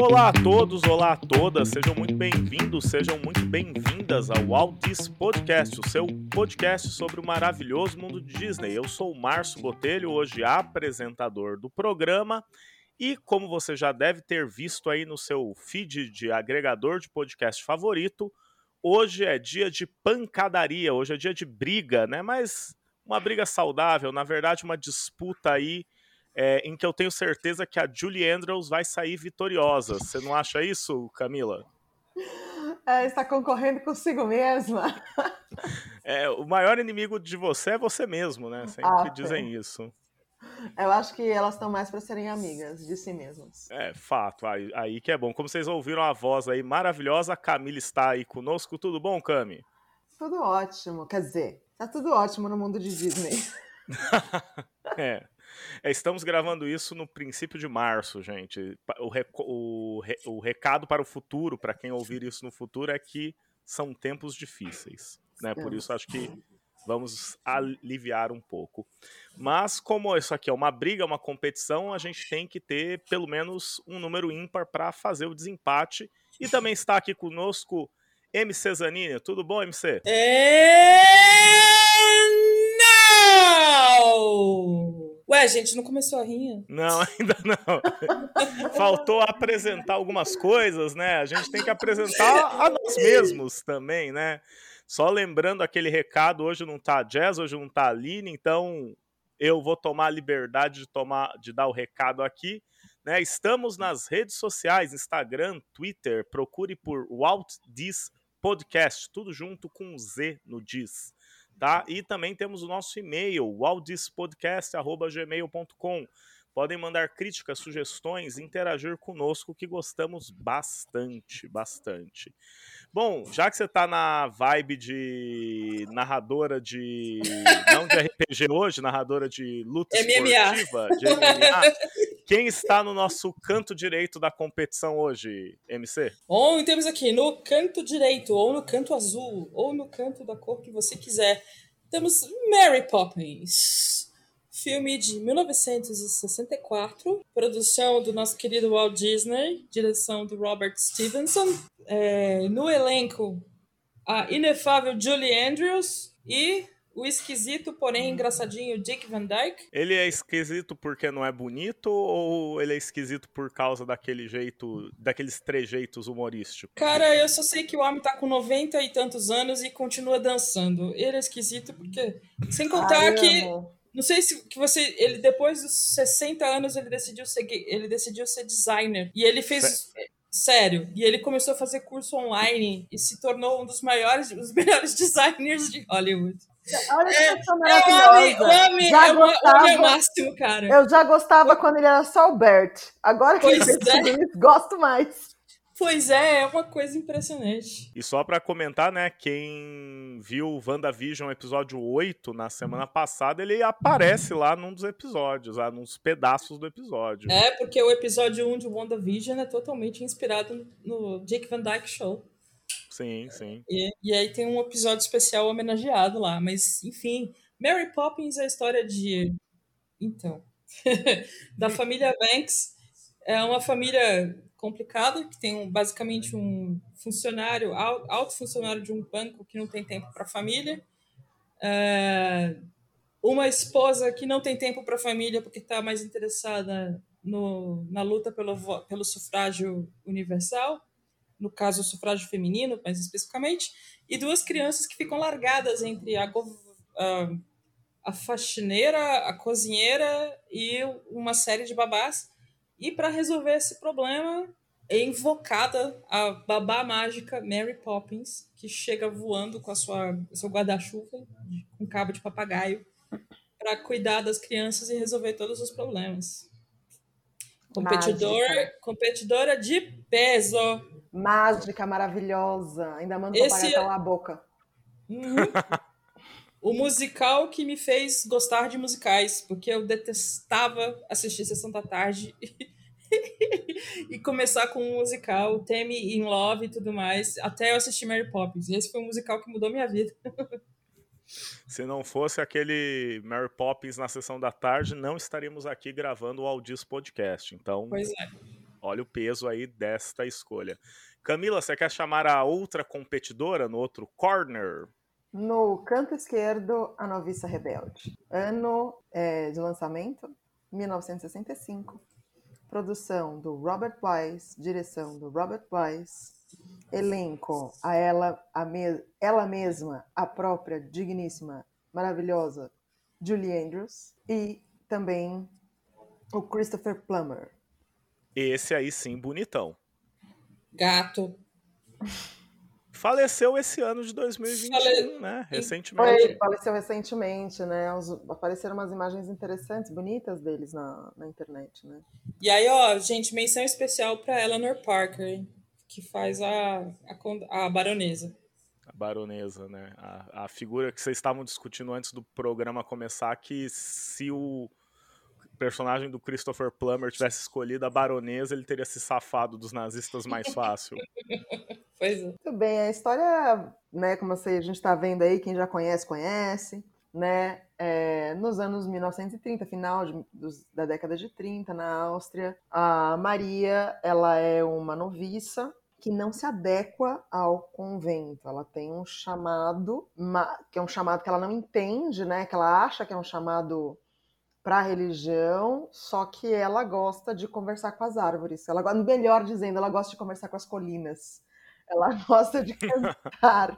Olá a todos, olá a todas, sejam muito bem-vindos, sejam muito bem-vindas ao Walt Disney Podcast, o seu podcast sobre o maravilhoso mundo de Disney. Eu sou o Márcio Botelho, hoje apresentador do programa, e como você já deve ter visto aí no seu feed de agregador de podcast favorito, hoje é dia de pancadaria, hoje é dia de briga, né? Mas uma briga saudável, na verdade, uma disputa aí é, em que eu tenho certeza que a Julie Andrews vai sair vitoriosa. Você não acha isso, Camila? É, está concorrendo consigo mesma. É, o maior inimigo de você é você mesmo, né? Sempre ah, dizem isso. Eu acho que elas estão mais para serem amigas de si mesmas. É, fato. Aí, aí, que é bom. Como vocês ouviram a voz aí maravilhosa, a Camila está aí conosco. Tudo bom, Cami? Tudo ótimo. Quer dizer, tá tudo ótimo no mundo de Disney. é. É, estamos gravando isso no princípio de março, gente. O, rec o, re o recado para o futuro, para quem ouvir isso no futuro, é que são tempos difíceis. Né? Por isso acho que vamos aliviar um pouco. Mas como isso aqui é uma briga, uma competição, a gente tem que ter pelo menos um número ímpar para fazer o desempate. E também está aqui conosco MC Zanini. Tudo bom, MC? É... Não! Ué, gente, não começou a rinha? Não, ainda não. Faltou apresentar algumas coisas, né? A gente tem que apresentar a nós mesmos também, né? Só lembrando aquele recado, hoje não tá Jazz, hoje não tá Aline, então eu vou tomar a liberdade de tomar de dar o recado aqui. Né? Estamos nas redes sociais, Instagram, Twitter, procure por Walt Diz Podcast, tudo junto com Z no Diz tá? E também temos o nosso e-mail, waldispodcast.gmail.com. Podem mandar críticas, sugestões, interagir conosco, que gostamos bastante, bastante. Bom, já que você está na vibe de narradora de. não de RPG hoje, narradora de luta MMA. esportiva, de MMA, quem está no nosso canto direito da competição hoje, MC? Bom, temos aqui no canto direito, ou no canto azul, ou no canto da cor que você quiser. Temos Mary Poppins filme de 1964, produção do nosso querido Walt Disney, direção do Robert Stevenson. É, no elenco, a inefável Julie Andrews e o esquisito, porém engraçadinho Dick Van Dyke. Ele é esquisito porque não é bonito ou ele é esquisito por causa daquele jeito, daqueles trejeitos humorísticos? Cara, eu só sei que o homem tá com 90 e tantos anos e continua dançando. Ele é esquisito porque. Sem contar Ai, que. Amo. Não sei se que você. Ele, depois dos 60 anos, ele decidiu ser, ele decidiu ser designer. E ele fez. Sério. E ele começou a fazer curso online e se tornou um dos maiores, os melhores designers de Hollywood. Olha que é, pessoa maravilhosa. É o homem, já é gostava, o máximo, cara. Eu já gostava quando ele era só o Bert. Agora que pois ele fez é. gosto mais. Pois é, é uma coisa impressionante. E só para comentar, né, quem viu WandaVision episódio 8 na semana passada, ele aparece lá num dos episódios, lá nos pedaços do episódio. É, porque o episódio 1 de WandaVision é totalmente inspirado no Jake Van Dyke Show. Sim, sim. E, e aí tem um episódio especial homenageado lá, mas enfim, Mary Poppins é a história de então, da família Banks. É uma família complicada, que tem um, basicamente um funcionário, alto funcionário de um banco que não tem tempo para a família, é, uma esposa que não tem tempo para a família porque está mais interessada no, na luta pelo, pelo sufrágio universal, no caso o sufrágio feminino, mais especificamente, e duas crianças que ficam largadas entre a, a, a faxineira, a cozinheira e uma série de babás e para resolver esse problema é invocada a babá mágica Mary Poppins, que chega voando com a sua seu guarda-chuva com cabo de papagaio para cuidar das crianças e resolver todos os problemas. Competidor, competidora de peso. Mágica, maravilhosa. Ainda manda o papagaio calar a boca. Uhum. o musical que me fez gostar de musicais, porque eu detestava assistir Sessão da Tarde e começar com um musical, Temi in Love e tudo mais, até eu assistir Mary Poppins. E esse foi um musical que mudou minha vida. Se não fosse aquele Mary Poppins na sessão da tarde, não estaríamos aqui gravando o Audis Podcast. Então, é. Olha o peso aí desta escolha. Camila, você quer chamar a outra competidora no outro corner? No canto esquerdo, A Noviça Rebelde. Ano é, de lançamento, 1965. Produção do Robert Wise, direção do Robert Wise. Elenco, a ela, a me, ela mesma, a própria, digníssima, maravilhosa Julie Andrews. E também o Christopher Plummer. Esse aí sim, bonitão. Gato. Faleceu esse ano de 2021, Fale... né? Recentemente. Foi, faleceu recentemente, né? Os, apareceram umas imagens interessantes, bonitas deles na, na internet, né? E aí, ó, gente, menção especial para Eleanor Parker, que faz a, a, a baronesa. A baronesa, né? A, a figura que vocês estavam discutindo antes do programa começar, que se o personagem do Christopher Plummer tivesse escolhido a baronesa, ele teria se safado dos nazistas mais fácil. pois é. Muito bem, a história, né, como a gente está vendo aí, quem já conhece, conhece, né, é, nos anos 1930, final de, dos, da década de 30, na Áustria, a Maria, ela é uma noviça, que não se adequa ao convento. Ela tem um chamado, que é um chamado que ela não entende, né? Que ela acha que é um chamado para a religião, só que ela gosta de conversar com as árvores. Ela, melhor dizendo, ela gosta de conversar com as colinas. Ela gosta de cantar,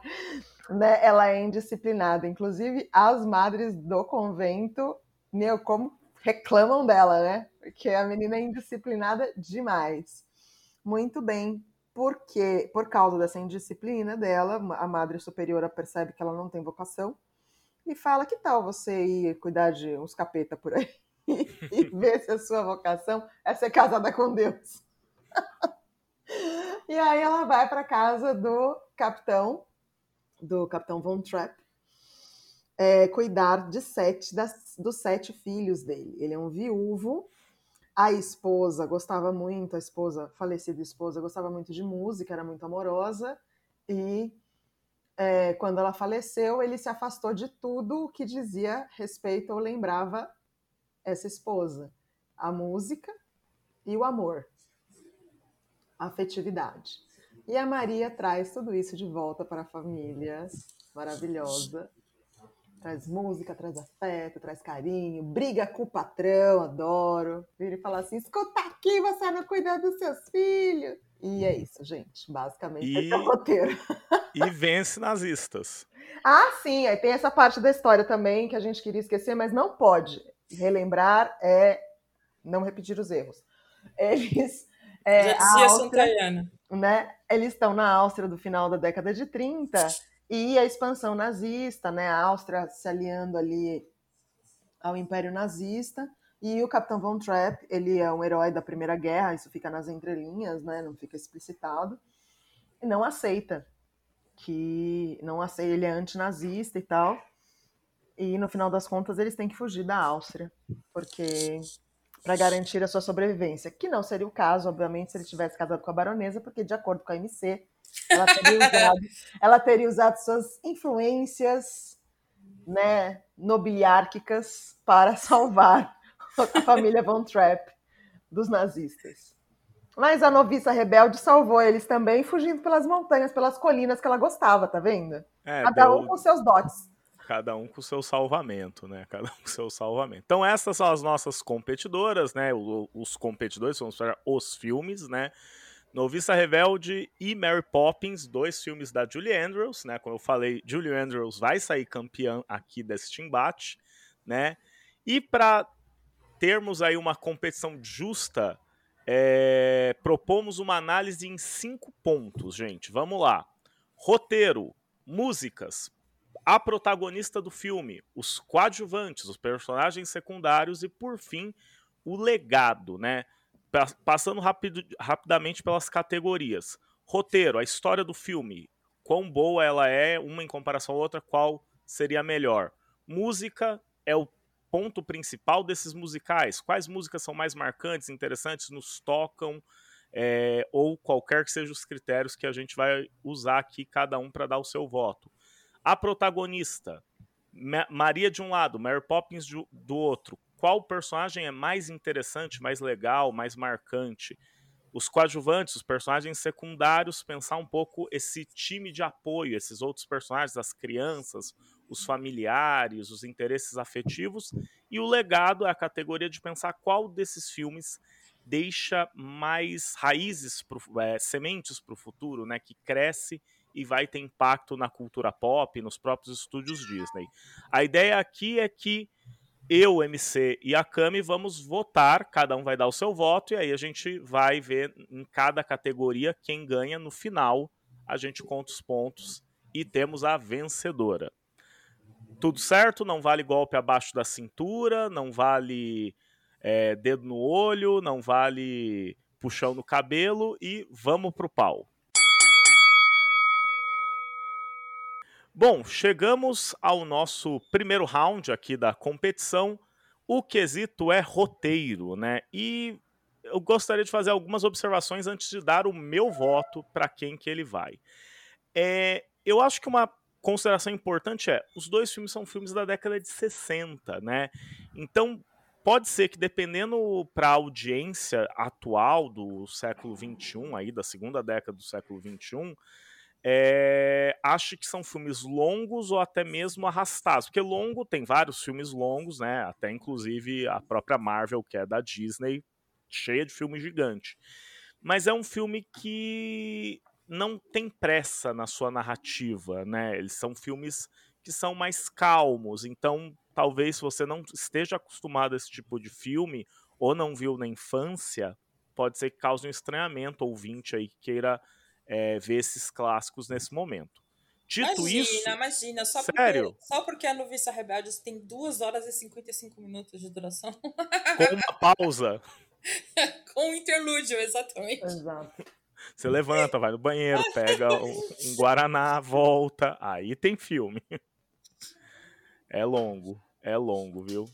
né? Ela é indisciplinada. Inclusive, as madres do convento, meu, como reclamam dela, né? Porque a menina é indisciplinada demais. Muito bem, porque por causa dessa indisciplina dela, a madre superiora percebe que ela não tem vocação e fala que tal você ir cuidar de uns capeta por aí e ver se a sua vocação é ser casada com Deus. e aí ela vai para casa do capitão, do capitão Von Trapp, é, cuidar de sete das, dos sete filhos dele. Ele é um viúvo. A esposa gostava muito, a esposa, falecida esposa, gostava muito de música, era muito amorosa e é, quando ela faleceu, ele se afastou de tudo o que dizia respeito ou lembrava essa esposa: a música e o amor, a afetividade. E a Maria traz tudo isso de volta para a família maravilhosa. Traz música, traz afeto, traz carinho, briga com o patrão, adoro. Vira e fala assim: escuta aqui, você não cuida dos seus filhos. E é isso, gente. Basicamente, e... esse é o roteiro. e vence nazistas. Ah, sim, aí tem essa parte da história também que a gente queria esquecer, mas não pode. Relembrar é não repetir os erros. Eles. É, Já dizia Áustria, né? Eles estão na Áustria do final da década de 30 e a expansão nazista, né? A Áustria se aliando ali ao Império Nazista. E o Capitão Von Trapp, ele é um herói da Primeira Guerra, isso fica nas entrelinhas, né? Não fica explicitado. E não aceita que não aceita, ele é antinazista e tal. E no final das contas eles têm que fugir da Áustria, porque para garantir a sua sobrevivência, que não seria o caso, obviamente, se ele tivesse casado com a baronesa, porque de acordo com a MC, ela teria usado, ela teria usado suas influências, né, nobiliárquicas para salvar a família Von Trapp dos nazistas. Mas a noviça rebelde salvou eles também, fugindo pelas montanhas, pelas colinas que ela gostava, tá vendo? É, Cada deu... um com seus dotes. Cada um com seu salvamento, né? Cada um com seu salvamento. Então, essas são as nossas competidoras, né? Os competidores, vamos para os filmes, né? Noviça Rebelde e Mary Poppins, dois filmes da Julie Andrews, né? Como eu falei, Julie Andrews vai sair campeã aqui deste embate, né? E para termos aí uma competição justa, é, propomos uma análise em cinco pontos, gente. Vamos lá. Roteiro, músicas, a protagonista do filme, os coadjuvantes, os personagens secundários e, por fim, o legado, né? Passando rapido, rapidamente pelas categorias. Roteiro, a história do filme, quão boa ela é, uma em comparação à outra, qual seria melhor. Música é o ponto principal desses musicais? Quais músicas são mais marcantes, interessantes, nos tocam? É, ou qualquer que sejam os critérios que a gente vai usar aqui, cada um para dar o seu voto. A protagonista, Ma Maria de um lado, Mary Poppins do outro. Qual personagem é mais interessante, mais legal, mais marcante? os coadjuvantes, os personagens secundários, pensar um pouco esse time de apoio, esses outros personagens, as crianças, os familiares, os interesses afetivos, e o legado é a categoria de pensar qual desses filmes deixa mais raízes, pro, é, sementes para o futuro, né, que cresce e vai ter impacto na cultura pop, nos próprios estúdios Disney. A ideia aqui é que eu, MC e a Cami vamos votar, cada um vai dar o seu voto, e aí a gente vai ver em cada categoria quem ganha no final. A gente conta os pontos e temos a vencedora. Tudo certo? Não vale golpe abaixo da cintura, não vale é, dedo no olho, não vale puxão no cabelo e vamos pro pau. Bom, chegamos ao nosso primeiro round aqui da competição. O quesito é roteiro, né? E eu gostaria de fazer algumas observações antes de dar o meu voto para quem que ele vai. É, eu acho que uma consideração importante é, os dois filmes são filmes da década de 60, né? Então, pode ser que dependendo para a audiência atual do século 21, aí da segunda década do século 21, é, acho que são filmes longos ou até mesmo arrastados, porque longo tem vários filmes longos, né? Até inclusive a própria Marvel, que é da Disney, cheia de filme gigante. Mas é um filme que não tem pressa na sua narrativa, né? Eles são filmes que são mais calmos, então talvez se você não esteja acostumado a esse tipo de filme ou não viu na infância, pode ser que cause um estranhamento ouvinte aí que queira é, ver esses clássicos nesse momento. Dito imagina, isso. Imagina, só sério? Porque, só porque a Noviça Rebeldes tem 2 horas e 55 minutos de duração. Com uma pausa. Com um interlúdio, exatamente. Exato. Você levanta, vai no banheiro, pega um, um Guaraná, volta. Aí tem filme. É longo, é longo, viu?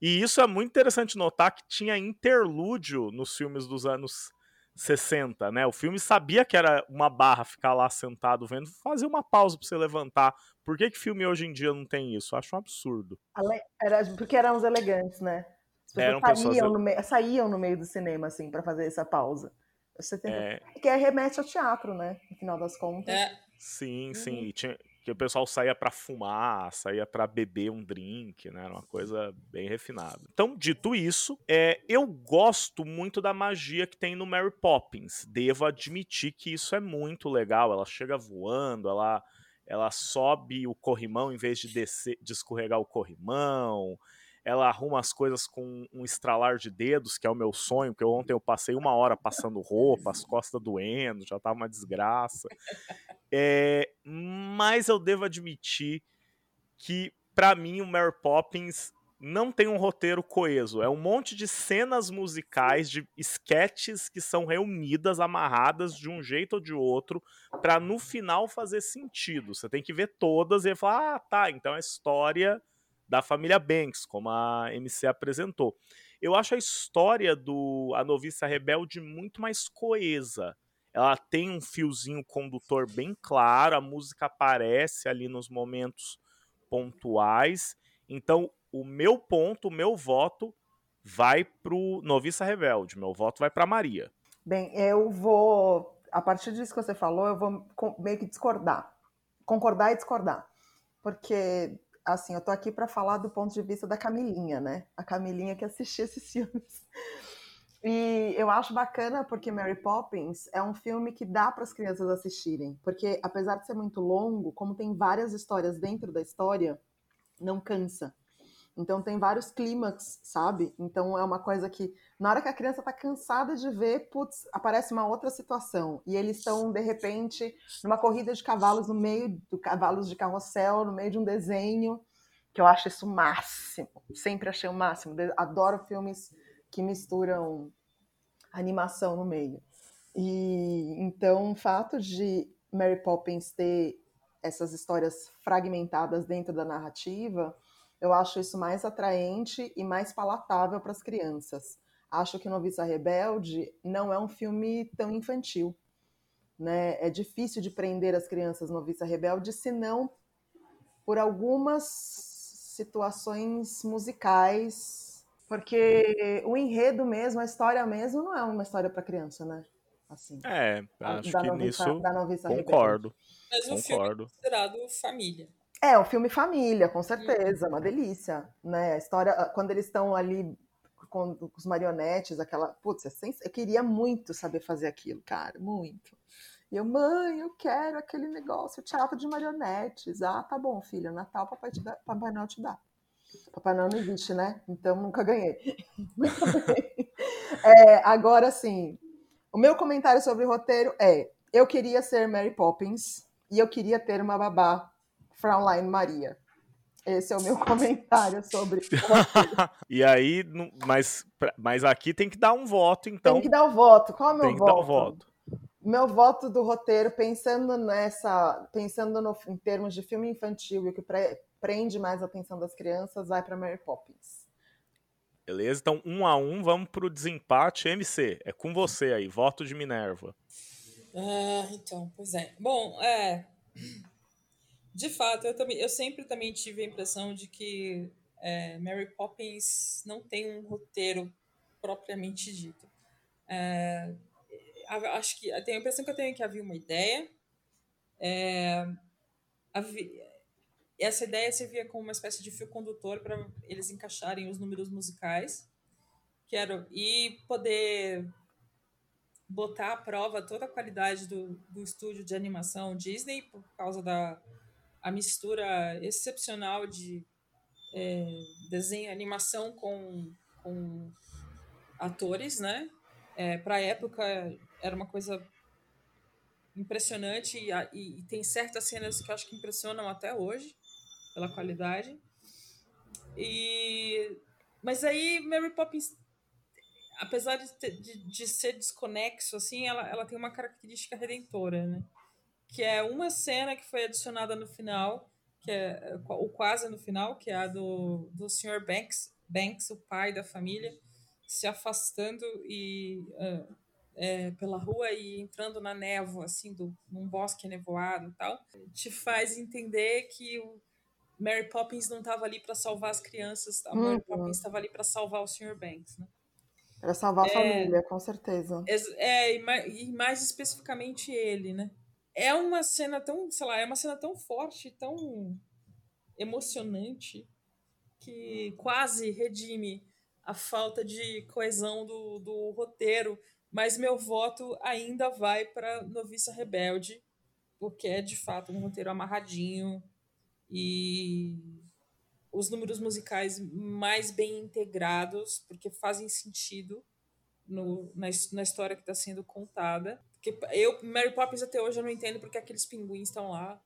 E isso é muito interessante notar que tinha interlúdio nos filmes dos anos 60, né? O filme sabia que era uma barra ficar lá sentado vendo, fazer uma pausa para você levantar. Por que que filme hoje em dia não tem isso? Eu acho um absurdo. Era, porque eram os elegantes, né? As pessoas, saíam, pessoas... No meio, saíam no meio do cinema, assim, para fazer essa pausa. Você tem... É... Que remete ao teatro, né? No final das contas. É. Sim, sim. Uhum. E tinha, que o pessoal saía para fumar, saía para beber um drink, né? Era uma coisa bem refinada. Então, dito isso, é, eu gosto muito da magia que tem no Mary Poppins. Devo admitir que isso é muito legal. Ela chega voando, ela ela sobe o corrimão em vez de descer, de escorregar o corrimão ela arruma as coisas com um estralar de dedos, que é o meu sonho, porque ontem eu passei uma hora passando roupa, as costas doendo, já tava uma desgraça. É, mas eu devo admitir que, para mim, o Mary Poppins não tem um roteiro coeso. É um monte de cenas musicais, de sketches que são reunidas, amarradas de um jeito ou de outro, para no final fazer sentido. Você tem que ver todas e falar: ah, tá, então a história da família Banks, como a MC apresentou. Eu acho a história do A Noviça Rebelde muito mais coesa. Ela tem um fiozinho condutor bem claro, a música aparece ali nos momentos pontuais. Então, o meu ponto, o meu voto vai pro Noviça Rebelde. Meu voto vai para Maria. Bem, eu vou, a partir disso que você falou, eu vou meio que discordar. Concordar e discordar. Porque assim, eu tô aqui para falar do ponto de vista da Camilinha, né? A Camilinha que assistia esses filmes. E eu acho bacana porque Mary Poppins é um filme que dá para as crianças assistirem, porque apesar de ser muito longo, como tem várias histórias dentro da história, não cansa. Então tem vários clímax, sabe? Então é uma coisa que na hora que a criança tá cansada de ver, putz, aparece uma outra situação e eles estão de repente numa corrida de cavalos no meio do cavalos de carrossel, no meio de um desenho, que eu acho isso o máximo. Sempre achei o máximo. Adoro filmes que misturam animação no meio. E então o fato de Mary Poppins ter essas histórias fragmentadas dentro da narrativa, eu acho isso mais atraente e mais palatável para as crianças. Acho que Noviça Rebelde não é um filme tão infantil. Né? É difícil de prender as crianças Noviça Rebelde, se não por algumas situações musicais, porque o enredo mesmo, a história mesmo, não é uma história para criança, né? Assim. É, acho da que noviça, nisso concordo. Mas o filme é Concordo. considerado família. É, o filme família, com certeza, uma delícia, né? A história, quando eles estão ali com os marionetes, aquela, putz, é sens... eu queria muito saber fazer aquilo, cara, muito. E eu, mãe, eu quero aquele negócio, teatro de marionetes. Ah, tá bom, filha, Natal papai, te dá, papai Noel te dá. Papai Noel não existe, né? Então nunca ganhei. É, agora sim, o meu comentário sobre o roteiro é: eu queria ser Mary Poppins e eu queria ter uma babá, Fraulein Maria. Esse é o meu comentário sobre o e aí, mas, mas aqui tem que dar um voto, então. Tem que dar o voto. Qual é o meu tem que voto? dar o voto. Meu voto do roteiro, pensando nessa, pensando no, em termos de filme infantil e o que pre- prende mais a atenção das crianças, vai para Mary Poppins. Beleza? Então, um a um, vamos pro desempate. MC, é com você aí. Voto de Minerva. Ah, então, pois é. Bom, é. De fato, eu, também, eu sempre também tive a impressão de que é, Mary Poppins não tem um roteiro propriamente dito. É, acho que tenho a impressão que eu tenho que havia uma ideia. É, havi- essa ideia servia como uma espécie de fio condutor para eles encaixarem os números musicais. Que era, e poder botar à prova toda a qualidade do, do estúdio de animação Disney por causa da a mistura excepcional de é, desenho animação com, com atores, né? É, Para a época era uma coisa impressionante e, e- e tem certas cenas que acho que impressionam até hoje pela qualidade. E mas aí Mary Poppins apesar de, ter- de, de ser desconexo, assim, ela, ela tem uma característica redentora, né? Que é uma cena que foi adicionada no final, que é o quase no final, que é a do, do Sr. Banks, Banks, o pai da família, se afastando e ah, é, pela rua e entrando na névoa, assim, do, num bosque nevoado e tal, te faz entender que o Mary Poppins não estava ali para salvar as crianças, a Mary Uhum. Poppins estava ali para salvar o Sr. Banks, né? Para salvar a É. família, com certeza. É, mais, e mais especificamente ele, né? É uma cena tão, sei lá, é uma cena tão forte, tão emocionante, que quase redime a falta de coesão do, do roteiro, mas meu voto ainda vai para Noviça Rebelde, porque é de fato um roteiro amarradinho e os números musicais mais bem integrados, porque fazem sentido no, na, na história que está sendo contada. Porque eu, Mary Poppins, até hoje eu não entendo porque aqueles pinguins estão lá.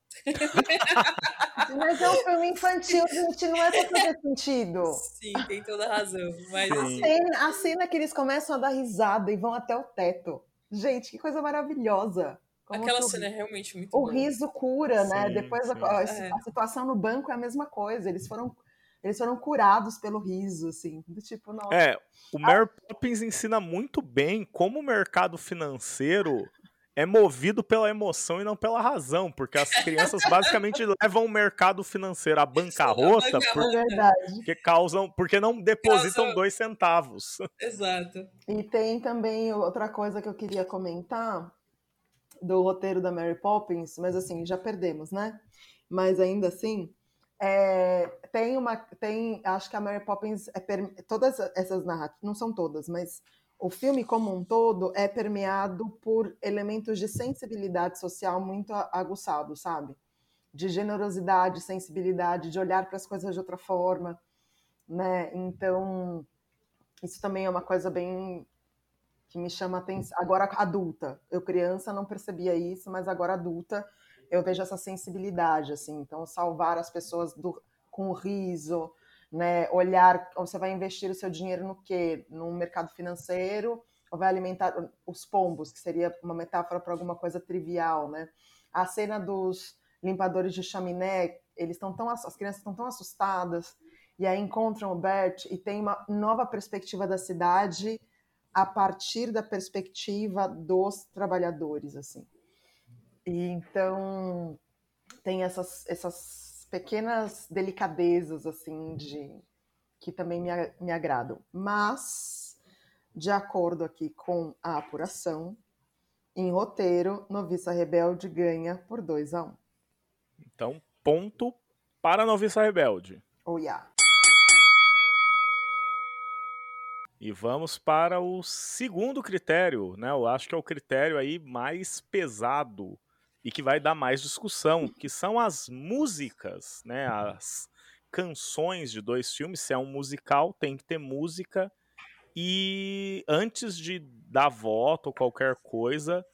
Mas é um filme infantil, gente, não é pra fazer sentido. Sim, tem toda a razão. Mas Sim. assim, Cena- a cena que eles começam a dar risada e vão até o teto. Gente, que coisa maravilhosa. Como aquela que cena é realmente muito O boa. riso cura, né? Sim, Depois a, a- É. a situação no banco é a mesma coisa. Eles foram, eles foram curados pelo riso, assim. Do tipo, nossa. É, o Mary Poppins ensina muito bem como o mercado financeiro é movido pela emoção e não pela razão, porque as crianças basicamente levam o mercado financeiro à bancarrota bancarrota. por- É verdade. porque causam, porque não depositam Causa- dois centavos. Exato. E tem também outra coisa que eu queria comentar do roteiro da Mary Poppins, mas assim, já perdemos, né? Mas ainda assim, é, tem uma. Tem, acho que a Mary Poppins é per- todas essas narrativas, não são todas, mas o filme como um todo é permeado por elementos de sensibilidade social muito aguçados, sabe? De generosidade, sensibilidade, de olhar para as coisas de outra forma, né? Então, isso também é uma coisa bem que me chama atenção. Agora adulta, eu criança não percebia isso, mas agora adulta eu vejo essa sensibilidade, assim. Então, salvar as pessoas do, com riso, né? Olhar, você vai investir o seu dinheiro no quê? No mercado financeiro ou vai alimentar os pombos, que seria uma metáfora para alguma coisa trivial, né? A cena dos limpadores de chaminé, eles estão tão as crianças estão tão assustadas e aí encontram o Bert e tem uma nova perspectiva da cidade a partir da perspectiva dos trabalhadores, assim. E então tem essas, essas pequenas delicadezas, assim, de que também me, me agradam. Mas, de acordo aqui com a apuração, Em roteiro, Noviça Rebelde ganha por 2 a 1 um. Então, ponto para Noviça Rebelde. Oh, yeah. E vamos para o segundo critério, né? Eu acho que é o critério aí mais pesado e que vai dar mais discussão, que são as músicas, né? As canções de dois filmes. Se é um musical, tem que ter música. E antes de dar voto ou qualquer coisa,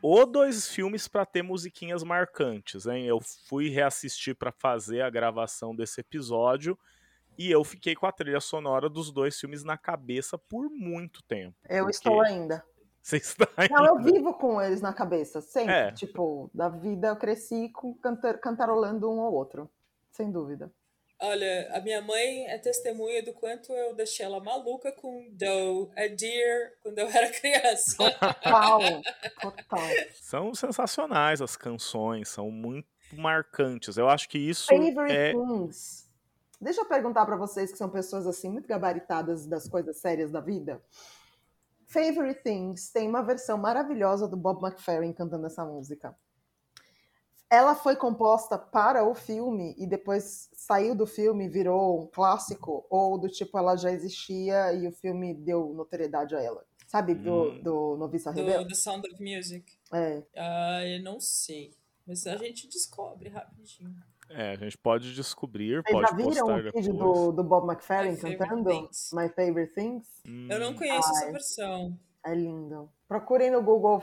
ou dois filmes para ter musiquinhas marcantes, hein? Eu fui reassistir para fazer a gravação desse episódio e eu fiquei com a trilha sonora dos dois filmes na cabeça por muito tempo. Eu porque... estou ainda. Você está ainda? Não, eu vivo com eles na cabeça, sempre. É. Tipo, da vida eu cresci com cantar, cantarolando um ou outro, sem dúvida. Olha, a minha mãe é testemunha do quanto eu deixei ela maluca com Doe, a Deer, quando eu era criança. Total, total. São sensacionais as canções, são muito marcantes. Eu acho que isso Favorite é... Things. Deixa eu perguntar para vocês que são pessoas assim muito gabaritadas das coisas sérias da vida. Favorite Things tem uma versão maravilhosa do Bob McFerrin cantando essa música ela foi composta para o filme e depois saiu do filme, virou um clássico, ou do tipo ela já existia e o filme deu notoriedade a ela? Sabe, do, hum. do Noviça Rebelde? Do The Sound of Music. É. Ah, eu não sei. Mas a gente descobre rapidinho. É, a gente pode descobrir, Vocês pode já viram o vídeo do, do, Bob McFerrin cantando things. My Favorite Things? Hum. Eu não conheço Ai, essa versão. É lindo. Procurem no Google.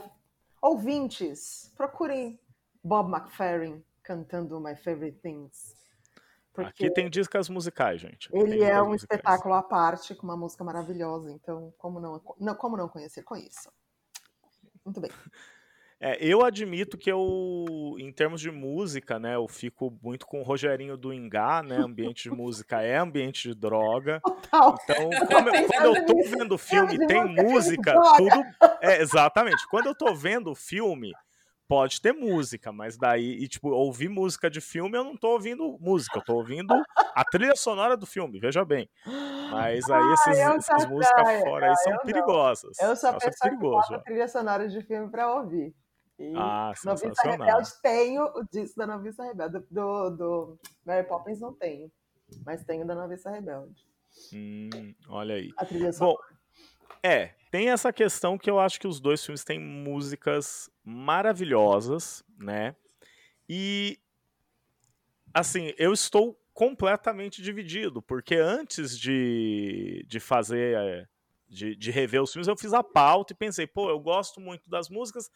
Ouvintes, procurem Bob McFerrin cantando My Favorite Things. Aqui tem discas musicais, gente. Ele é um musicais. espetáculo à parte, com uma música maravilhosa. Então, como não, não, como não conhecer? Conheço. Muito bem. É, eu admito que eu, em termos de música, né, eu fico muito com o Rogerinho do Ingá, né? Ambiente de música é ambiente de droga. Total. Então, eu, quando eu tô vendo filme, tem música, tudo. É, exatamente. Quando eu tô vendo o filme, pode ter música, mas daí, e, tipo, ouvir música de filme, eu não tô ouvindo música, eu tô ouvindo a trilha sonora do filme, veja bem. Mas aí esses, ah, essas músicas fora aí são perigosas. Eu sou a pessoa perigoso, que bota trilha sonora de filme para ouvir. E ah, Noviça Rebelde tenho o disco da Noviça Rebelde. Do, do Mary Poppins não tenho, mas tenho da Noviça Rebelde. Hum, olha aí. A trilha. Bom, é, tem essa questão que eu acho que os dois filmes têm músicas maravilhosas, né? E assim, eu estou completamente dividido, porque antes de, de fazer, é, de, de rever os filmes, eu fiz a pauta e pensei, pô, eu gosto muito das músicas,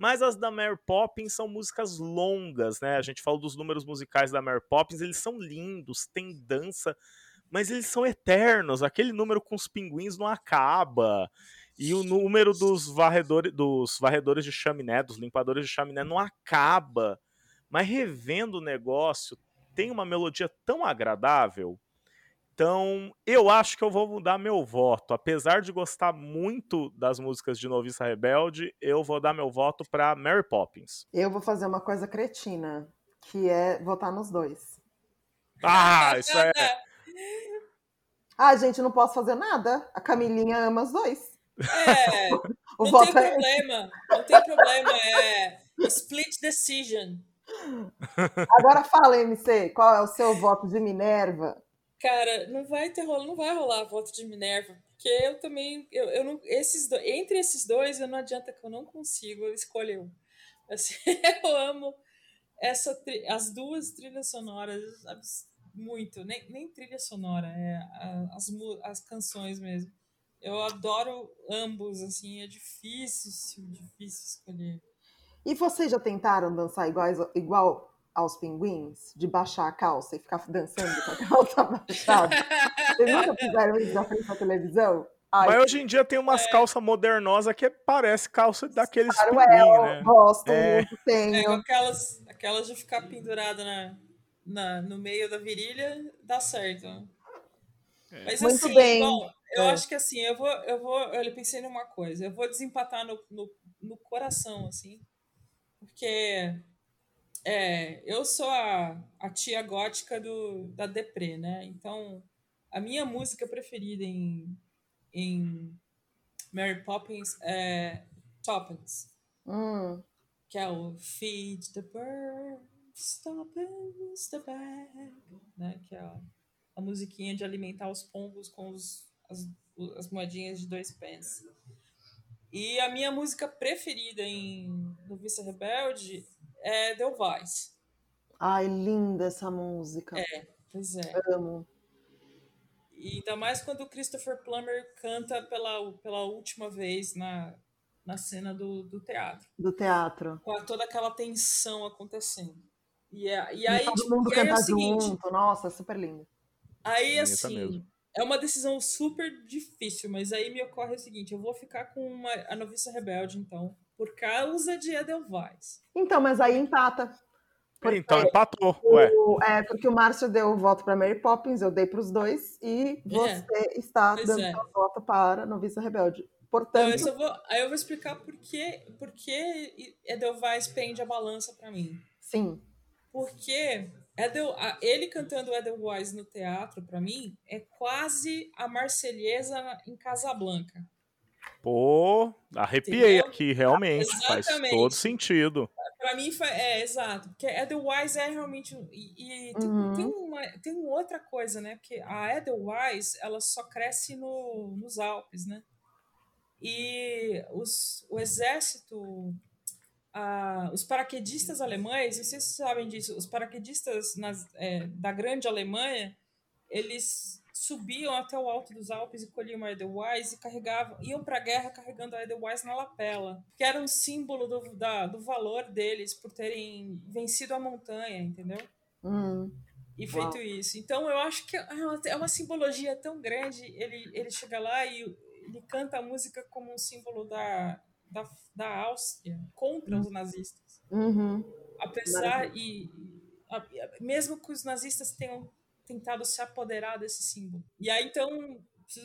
mas as da Mary Poppins são músicas longas, né? A gente falou dos números musicais da Mary Poppins, eles são lindos, tem dança, mas eles são eternos. Aquele número com os pinguins não acaba. E o número dos varredores, dos varredores de chaminé, dos limpadores de chaminé, não acaba. Mas revendo o negócio, tem uma melodia tão agradável. Então, eu acho que eu vou mudar meu voto. Apesar de gostar muito das músicas de Noviça Rebelde, eu vou dar meu voto para Mary Poppins. Eu vou fazer uma coisa cretina, que é votar nos dois. Ah, isso é. Ah, gente, não posso fazer nada. A Camilinha ama os dois. É, não tem é problema. Não tem problema. É split decision. Agora fala, MC, qual é o seu voto de Minerva? Cara, não vai ter não vai rolar voto de Minerva, porque eu também, eu, eu não, esses do, entre esses dois, eu não adianta que eu não consigo escolher um. Assim, eu amo essa as duas trilhas sonoras muito, nem, nem trilha sonora, é as, as canções mesmo. Eu adoro ambos, assim, é difícil, difícil escolher. E vocês já tentaram dançar igual aos pinguins? De baixar a calça e ficar dançando com a calça baixada? Vocês nunca fizeram isso na frente da televisão? Ai, Mas hoje em dia tem umas é. calças modernosas que parece calça daqueles claro, pinguim, é, né? Gosto é. muito, tenho. É, aquelas, aquelas de ficar pendurada na, na, no meio da virilha, dá certo. É. Mas Muito assim, bem. bom, eu é. acho que assim, eu vou, eu vou, eu pensei numa coisa, eu vou desempatar no, no, no coração, assim, porque é, eu sou a, a tia gótica do, da Deprê, né? Então, a minha música preferida em, em Mary Poppins é Toppins. Hum. Que é o Feed the Bird, Stop the Bag, né? Que é a, a musiquinha de alimentar os pombos com os, as, as moedinhas de dois pence. E a minha música preferida em Noviça Rebelde é Delvice. Ai, linda essa música. É, pois é. Amo. E ainda mais quando o Christopher Plummer canta pela, pela última vez na, na cena do, do teatro. Do teatro. Com toda aquela tensão acontecendo. E, é, e aí, todo tipo, mundo e aí é canta o seguinte, junto. Nossa, super lindo. Aí, assim, é uma decisão super difícil, mas aí me ocorre o seguinte: eu vou ficar com uma, a noviça rebelde, então, por causa de Edelweiss. Então, mas aí empata. Porque Então empatou, ué. o- é, porque o Márcio deu o voto para Mary Poppins, eu dei para os dois, e você está pois dando é. seu voto para Noviça Rebelde. Então, Portanto, eu só vou, aí eu vou explicar por que, por que Edelweiss pende a balança pra mim. sim. Porque Edel, a- ele cantando Edelweiss no teatro, pra mim, é quase a Marselhesa em Casablanca. Pô, arrepiei Entendeu? aqui, realmente. Faz Exatamente. todo sentido. Pra mim, foi, é, exato. Porque Edelweiss é realmente... E, e tem, Uhum. tem, uma, tem uma outra coisa, né? Porque a Edelweiss, ela só cresce no, nos Alpes, né? E os, o exército... ah, os paraquedistas alemães, não sei se vocês sabem disso, os paraquedistas nas, é, da grande Alemanha, eles subiam até o alto dos Alpes e colhiam a Edelweiss e carregavam, iam para a guerra carregando a Edelweiss na lapela, que era um símbolo do, da, do valor deles por terem vencido a montanha, entendeu? Hum. E feito isso. Então eu acho que é uma, é uma simbologia tão grande. Ele, ele chega lá e ele canta a música como um símbolo da, da, da Áustria contra os nazistas. Uhum. Apesar e a- mesmo que os nazistas tenham tentado se apoderar desse símbolo. E aí então,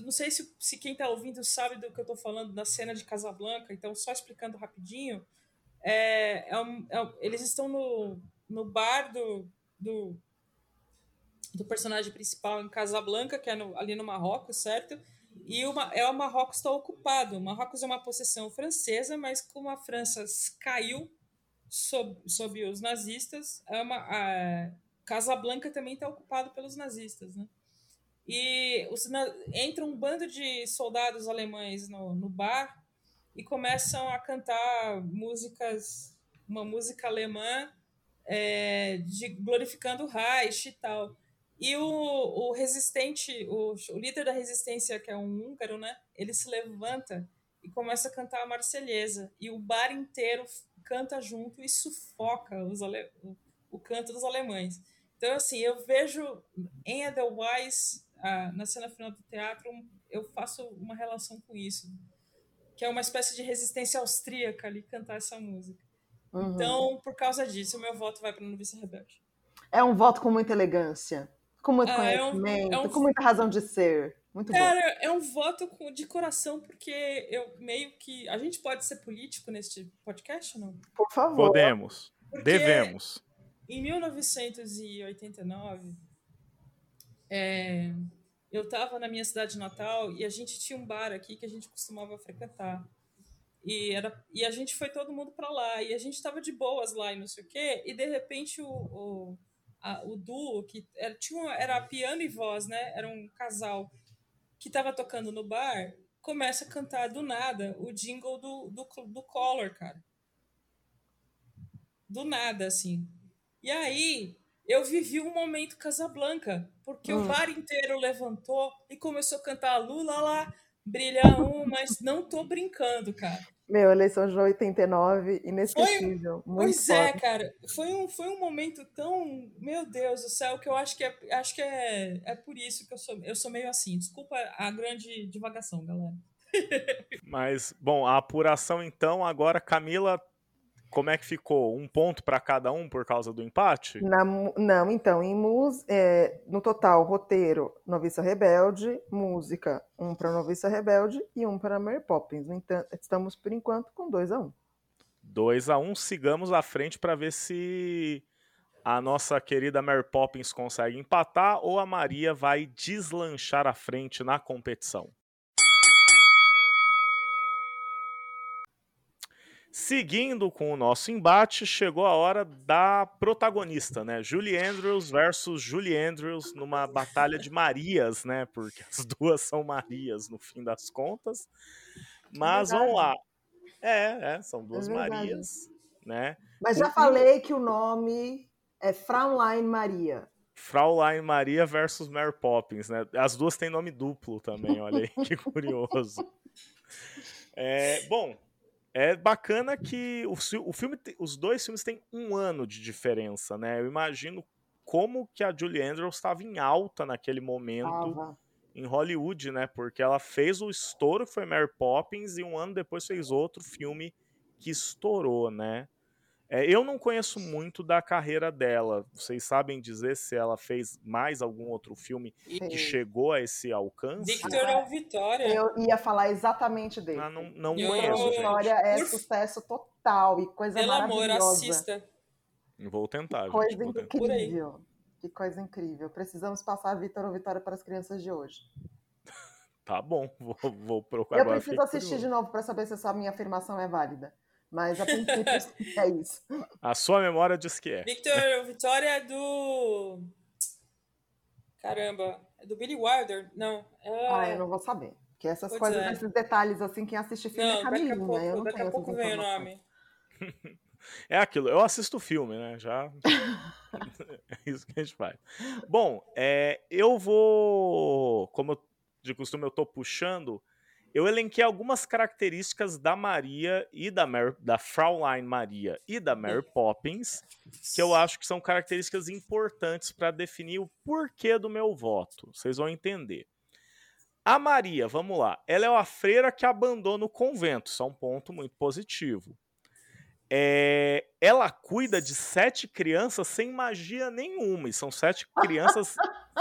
não sei se, se quem está ouvindo sabe do que eu estou falando da cena de Casablanca, então só explicando rapidinho, é, é um- é um- eles estão no, no bar do, do, do personagem principal em Casablanca, que é no- ali no Marrocos, certo? E uma, é o Marrocos está ocupado. O Marrocos é uma possessão francesa, mas como a França caiu sob, sob os nazistas, é uma, a Casablanca também está ocupado pelos nazistas, né? E os, na- entra um bando de soldados alemães no, no bar e começam a cantar músicas, uma música alemã é, de, glorificando Reich e tal. E o, o resistente, o, o líder da resistência, que é um húngaro, né? Ele se levanta e começa a cantar a Marselhesa. E o bar inteiro canta junto e sufoca os ale, o canto dos alemães. Então, assim, eu vejo em Edelweiss, ah, na cena final do teatro, um- eu faço uma relação com isso. Que é uma espécie de resistência austríaca ali cantar essa música. Uhum. Então, por causa disso, o meu voto vai para Noviça Rebelde. É um voto com muita elegância, com muito Ah, é um- conhecimento, é um- com muita razão de ser. Muito bom. Cara, é um voto de coração, porque eu meio que. A gente pode ser político neste podcast ou não? Por favor. Podemos. Porque Devemos. Em 1989, é, eu estava na minha cidade natal e a gente tinha um bar aqui que a gente costumava frequentar. E, era, e a gente foi todo mundo para lá. E a gente estava de boas lá e não sei o quê. E de repente o, o, a- o duo, que era, tinha uma- era piano e voz, né? Era um casal que estava tocando no bar, começa a cantar do nada o jingle do, do, do Collor, cara. Do nada, assim. E aí, eu vivi um momento Casablanca, porque o Hum. bar inteiro levantou e começou a cantar Lula lá, brilha um, mas não tô brincando, cara. Meu, eleição de 89, inesquecível. muito pois é, foda. cara. Foi um, foi um momento tão. Meu Deus do céu, que eu acho que é, acho que é, é por isso que eu sou, eu sou meio assim. Desculpa a grande divagação, galera. Mas, bom, a apuração então, agora, Camila, como é que ficou? Um ponto para cada um por causa do empate? Na não, então, em mus, é, no total, roteiro, Noviça Rebelde, música, um para Noviça Rebelde e um para Mary Poppins. Entanto, estamos, por enquanto, com 2 a 1 um. 2 a 1 um, sigamos à frente para ver se a nossa querida Mary Poppins consegue empatar ou a Maria vai deslanchar à frente na competição. Seguindo com o nosso embate, chegou a hora da protagonista, né? Julie Andrews versus Julie Andrews numa batalha de Marias, né? Porque as duas são Marias no fim das contas. Mas É vamos lá. É, é, são duas verdade. Marias, né? Mas já O- falei que o nome é Fraulein Maria. Fraulein Maria versus Mary Poppins, né? As duas têm nome duplo também, olha aí que curioso. É, bom, é bacana que o, o filme, os dois filmes têm um ano de diferença, né? Eu imagino como que a Julie Andrews estava em alta naquele momento Tava. em Hollywood, né? Porque ela fez o estouro que foi Mary Poppins e um ano depois fez outro filme que estourou, né? É, eu não conheço muito da carreira dela. Vocês sabem dizer se ela fez mais algum outro filme que Fez. chegou a esse alcance? Victor ou Vitória? Eu ia falar exatamente dele. Ah, não não Eu- conheço, eu- gente. Vitória é Por- sucesso total e coisa Pelo amor, maravilhosa. assista. Vou tentar, gente. Coisa vou tentar. Por aí. incrível. Que coisa incrível. Precisamos passar Vitor ou Vitória para as crianças de hoje. Tá bom, vou, vou procurar Eu preciso assistir de novo para saber se essa minha afirmação é válida. Mas a princípio é isso. A sua memória diz que é. Victor Vitória é do. Caramba, é do Billy Wilder? Não. É... Ah, eu não vou saber. Que essas Pois coisas, é. esses detalhes, assim, quem assiste filme é Não, daqui a Camilinha. eu pouco, não daqui tenho a pouco vem o nome. É aquilo, eu assisto o filme, né? Já. é isso que a gente faz. Bom, é, eu vou. Como de costume eu tô puxando, eu elenquei algumas características da Maria e da, Mary, da Fraulein Maria e da Mary Poppins, que eu acho que são características importantes para definir o porquê do meu voto. Vocês vão entender. A Maria, vamos lá, ela é uma freira que abandona o convento, isso é um ponto muito positivo. É, ela cuida de sete crianças sem magia nenhuma, e são sete crianças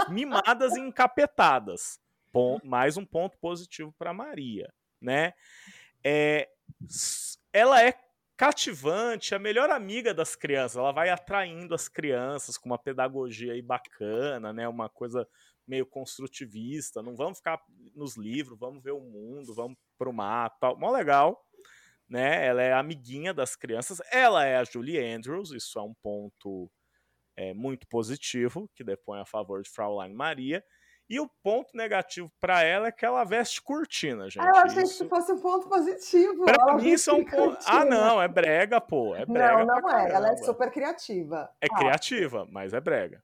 mimadas e encapetadas. Pon- mais um ponto positivo para Maria, né? É, ela é cativante, a melhor amiga das crianças. Ela vai atraindo as crianças com uma pedagogia aí bacana, né? Uma coisa meio construtivista. Não vamos ficar nos livros, vamos ver o mundo, vamos pro mato, tal. Mó legal né? Ela é amiguinha das crianças. Ela é a Julie Andrews, isso é um ponto é, muito positivo, que depõe a favor de Fraulein Maria. E o ponto negativo para ela é que ela veste cortina, gente. Ah, eu achei isso... que fosse um ponto positivo. Pra mim, isso é um ponto. Ah, não, é brega, pô. É brega. Não, não é. Ela é super criativa. É Ah, criativa, mas é brega.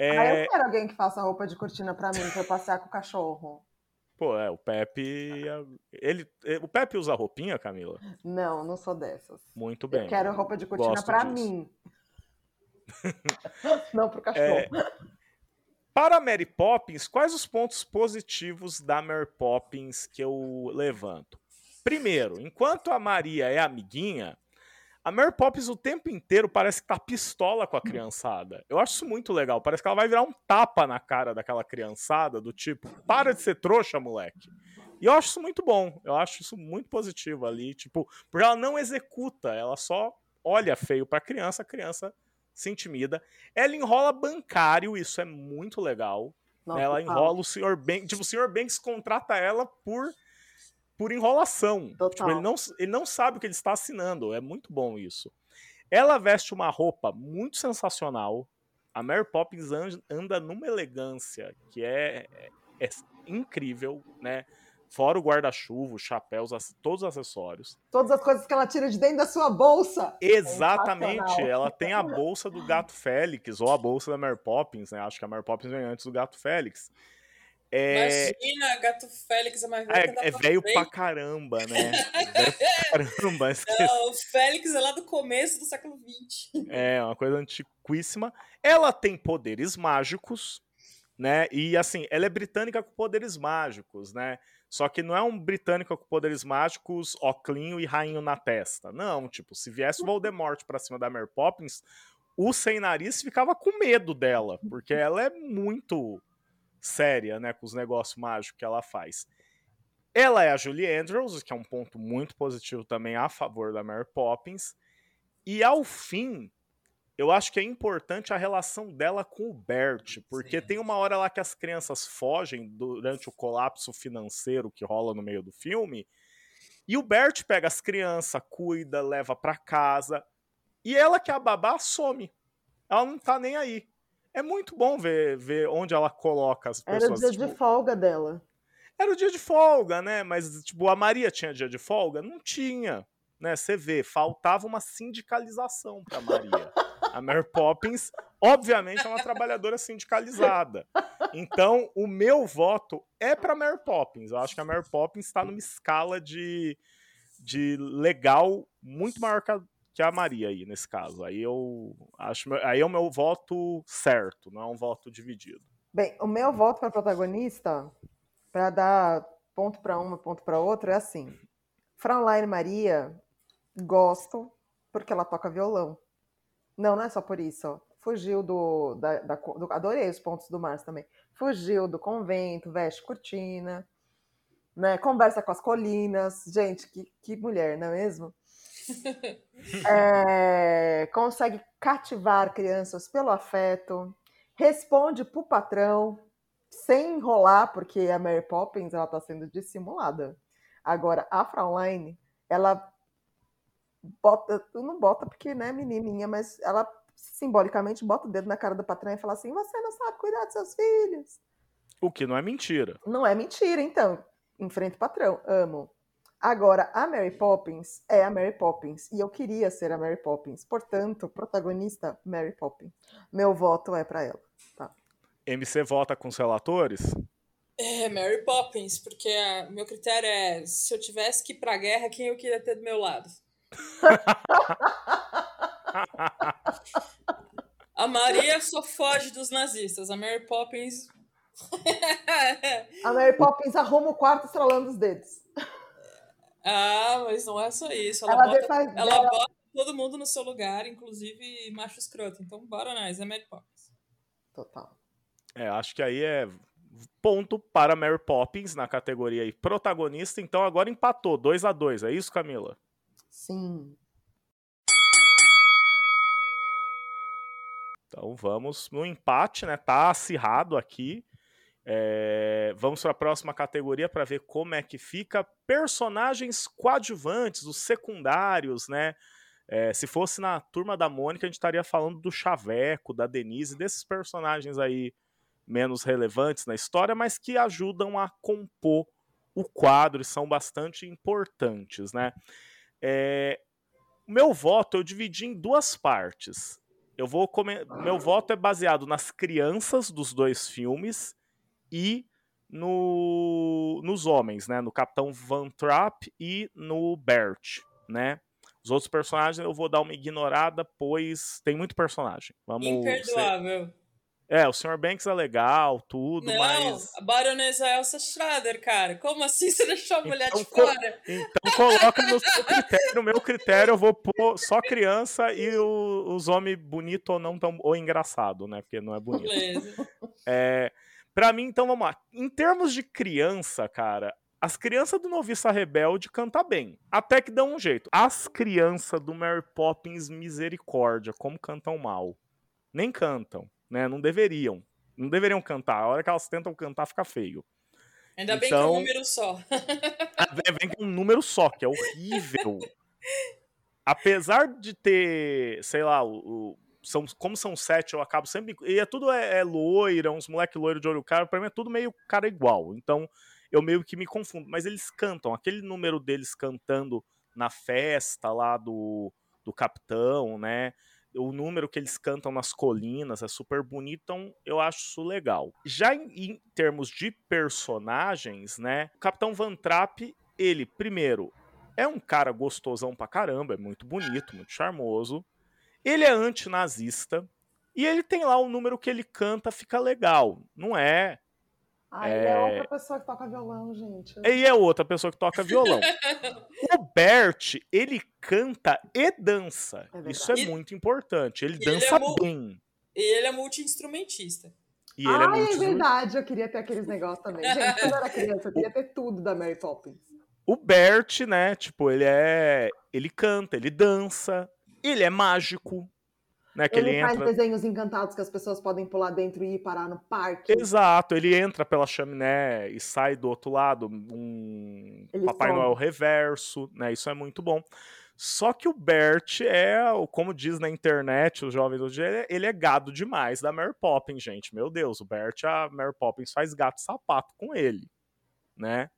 Ah, É, eu quero alguém que faça roupa de cortina pra mim, pra eu passear com o cachorro. Pô, é, o Pepe. Ele, o Pepe usa roupinha, Camila? Não, não sou dessas. Muito bem. Eu quero roupa de cortina disso. mim. não pro cachorro. É, Para Mary Poppins, quais os pontos positivos da Mary Poppins que eu levanto? Primeiro, enquanto a Maria é amiguinha, a Mary Poppins o tempo inteiro parece que tá pistola com a criançada. Eu acho isso muito legal. Parece que ela vai virar um tapa na cara daquela criançada, do tipo, para de ser trouxa, moleque. E eu acho isso muito bom. Eu acho isso muito positivo ali. Tipo, porque ela não executa, ela só olha feio pra criança, a criança se intimida. Ela enrola bancário, isso é muito legal. Nossa, ela enrola o Sr. Banks. Tipo, o Sr. Banks contrata ela por, por enrolação. Tipo, ele, não, ele não sabe o que ele está assinando. É muito bom isso. Ela veste uma roupa muito sensacional. A Mary Poppins an- anda numa elegância que é, é- é incrível, né? Fora o guarda-chuva, os chapéus, as- todos os acessórios. Todas as coisas que ela tira de dentro da sua bolsa. Exatamente, Sensacional. ela tem a bolsa do Gato Félix, ou a bolsa da Mary Poppins, né? Acho que a Mary Poppins vem antes do Gato Félix. É, Imagina, gato Félix é mais velho que é, é velho pra caramba, né? velho pra caramba. Não, o Félix é lá do começo do século XX. É, uma coisa antiquíssima. Ela tem poderes mágicos, né? E assim, ela é britânica com poderes mágicos, né? Só que não é um britânico com poderes mágicos, oclinho e rainho na testa. Não, tipo, se viesse o Voldemort pra cima da Mary Poppins, o sem nariz ficava com medo dela, porque ela é muito séria, né, com os negócios mágicos que ela faz. Ela é a Julie Andrews, que é um ponto muito positivo também a favor da Mary Poppins. E ao fim, eu acho que é importante a relação dela com o Bert, porque tem uma hora lá que as crianças fogem durante o colapso financeiro que rola no meio do filme, E o Bert pega as crianças, cuida, leva para casa. E ela, que é a babá, some. Ela não tá nem aí. É muito bom ver, ver onde ela coloca as pessoas. Era o dia tipo, de folga dela. Era o dia de folga, né? Mas, tipo, a Maria tinha dia de folga? Não tinha. Né? Você vê, faltava uma sindicalização pra Maria. A Mary Poppins, obviamente, é uma trabalhadora sindicalizada. Então, o meu voto é pra Mary Poppins. Eu acho que a Mary Poppins está numa escala de, de legal muito maior que a, que a Maria aí, nesse caso. Aí eu acho. Aí é o meu voto certo, não é um voto dividido. Bem, o meu voto para protagonista, para dar ponto para uma, ponto para outra, é assim. Fraulein Maria, gosto porque ela toca violão. Não, não é só por isso. Fugiu do, da, da, do. Adorei os pontos do Márcio também. Fugiu do convento, veste cortina, né? Conversa com as colinas. Gente, que, que mulher, não é mesmo? é, consegue cativar crianças pelo afeto, responde pro patrão sem enrolar, porque a Mary Poppins ela tá sendo dissimulada. Agora, a Fraulein, ela bota, não bota porque né, menininha, mas ela simbolicamente bota o dedo na cara do patrão e fala assim: "Você não sabe cuidar dos seus filhos". O que não é mentira. Não é mentira, então. Enfrenta o patrão, amo. Agora, a Mary Poppins é a Mary Poppins. E eu queria ser a Mary Poppins. Portanto, protagonista, Mary Poppins. Meu voto é para ela. Tá. MC vota com os relatores? É, Mary Poppins, porque o meu critério é: se eu tivesse que ir pra guerra, quem eu queria ter do meu lado? A Maria só foge dos nazistas. A Mary Poppins. a Mary Poppins arruma o quarto estralando os dedos. Ah, mas não é só isso. Ela, ela, bota, faz... ela ela... bota, todo mundo no seu lugar, inclusive macho escroto. Então, bora nós, é Mary Poppins. Total. É, acho que aí é ponto para Mary Poppins na categoria aí, protagonista. Então agora empatou, 2 a 2 É isso, Camila? Sim. Então vamos no empate, né? Tá acirrado aqui. É, vamos para a próxima categoria para ver como é que fica. Personagens coadjuvantes, os secundários, né? É, se fosse na turma da Mônica, a gente estaria falando do Chaveco, da Denise, desses personagens aí menos relevantes na história, mas que ajudam a compor o quadro e são bastante importantes, né? É, meu voto eu dividi em duas partes. Eu vou. Meu voto é baseado nas crianças dos dois filmes e no... nos homens, né? No Capitão Van Trapp e no Bert, né? Os outros personagens eu vou dar uma ignorada, pois tem muito personagem. Vamos Imperdoável. Ser... É, o Sr. Banks é legal, tudo, não, mas. a baronesa Elsa Schrader, cara. Como assim você deixou a mulher então, de fora? Então coloca no seu critério. No meu critério, eu vou pôr só criança e o, os homens bonito ou não tão. ou engraçado, né? Porque não é bonito. Beleza. É, pra mim, então vamos lá. Em termos de criança, cara, as crianças do Noviça Rebelde cantam bem. Até que dão um jeito. As crianças do Mary Poppins Misericórdia, como cantam mal. Nem cantam né? Não deveriam. Não deveriam cantar. A hora que elas tentam cantar, fica feio. Ainda então, bem que é um então número só. vem com um número só, que é horrível. Apesar de ter, sei lá, o, o, são, como são sete, eu acabo sempre. E é tudo é, é loira, uns moleque loiro de olho caro, pra mim é tudo meio cara igual. Então eu meio que me confundo. Mas eles cantam, aquele número deles cantando na festa lá do, do capitão, né? O número que eles cantam nas colinas é super bonito, então eu acho isso legal. Já em, em termos de personagens, né, o Capitão Van Trapp, ele, primeiro, é um cara gostosão pra caramba, é muito bonito, muito charmoso. Ele é antinazista, e ele tem lá o número que ele canta, fica legal. Não é ah, é... é outra pessoa que toca violão, gente. E é outra pessoa que toca violão. o Bert, ele canta e dança. É Isso é e... muito importante. Ele e dança ele é bem. E ele é multi-instrumentista. E ele é Ai, é, multi... é verdade. Eu queria ter aqueles negócios também. Gente, quando eu era criança, eu queria ter tudo da Mary Poppins. O Bert, né, tipo, ele é... Ele canta, ele dança, ele é mágico, né? Que ele, ele faz entra. desenhos encantados que as pessoas podem pular dentro e ir parar no parque. Exato, ele entra pela chaminé e sai do outro lado, um Ele Papai some. Noel reverso, né? Isso é muito bom. Só que o Bert é, como diz na internet, os jovens hoje, ele é- ele é gado demais da Mary Poppins, gente. Meu Deus, o Bert, a Mary Poppins faz gato sapato com ele, né?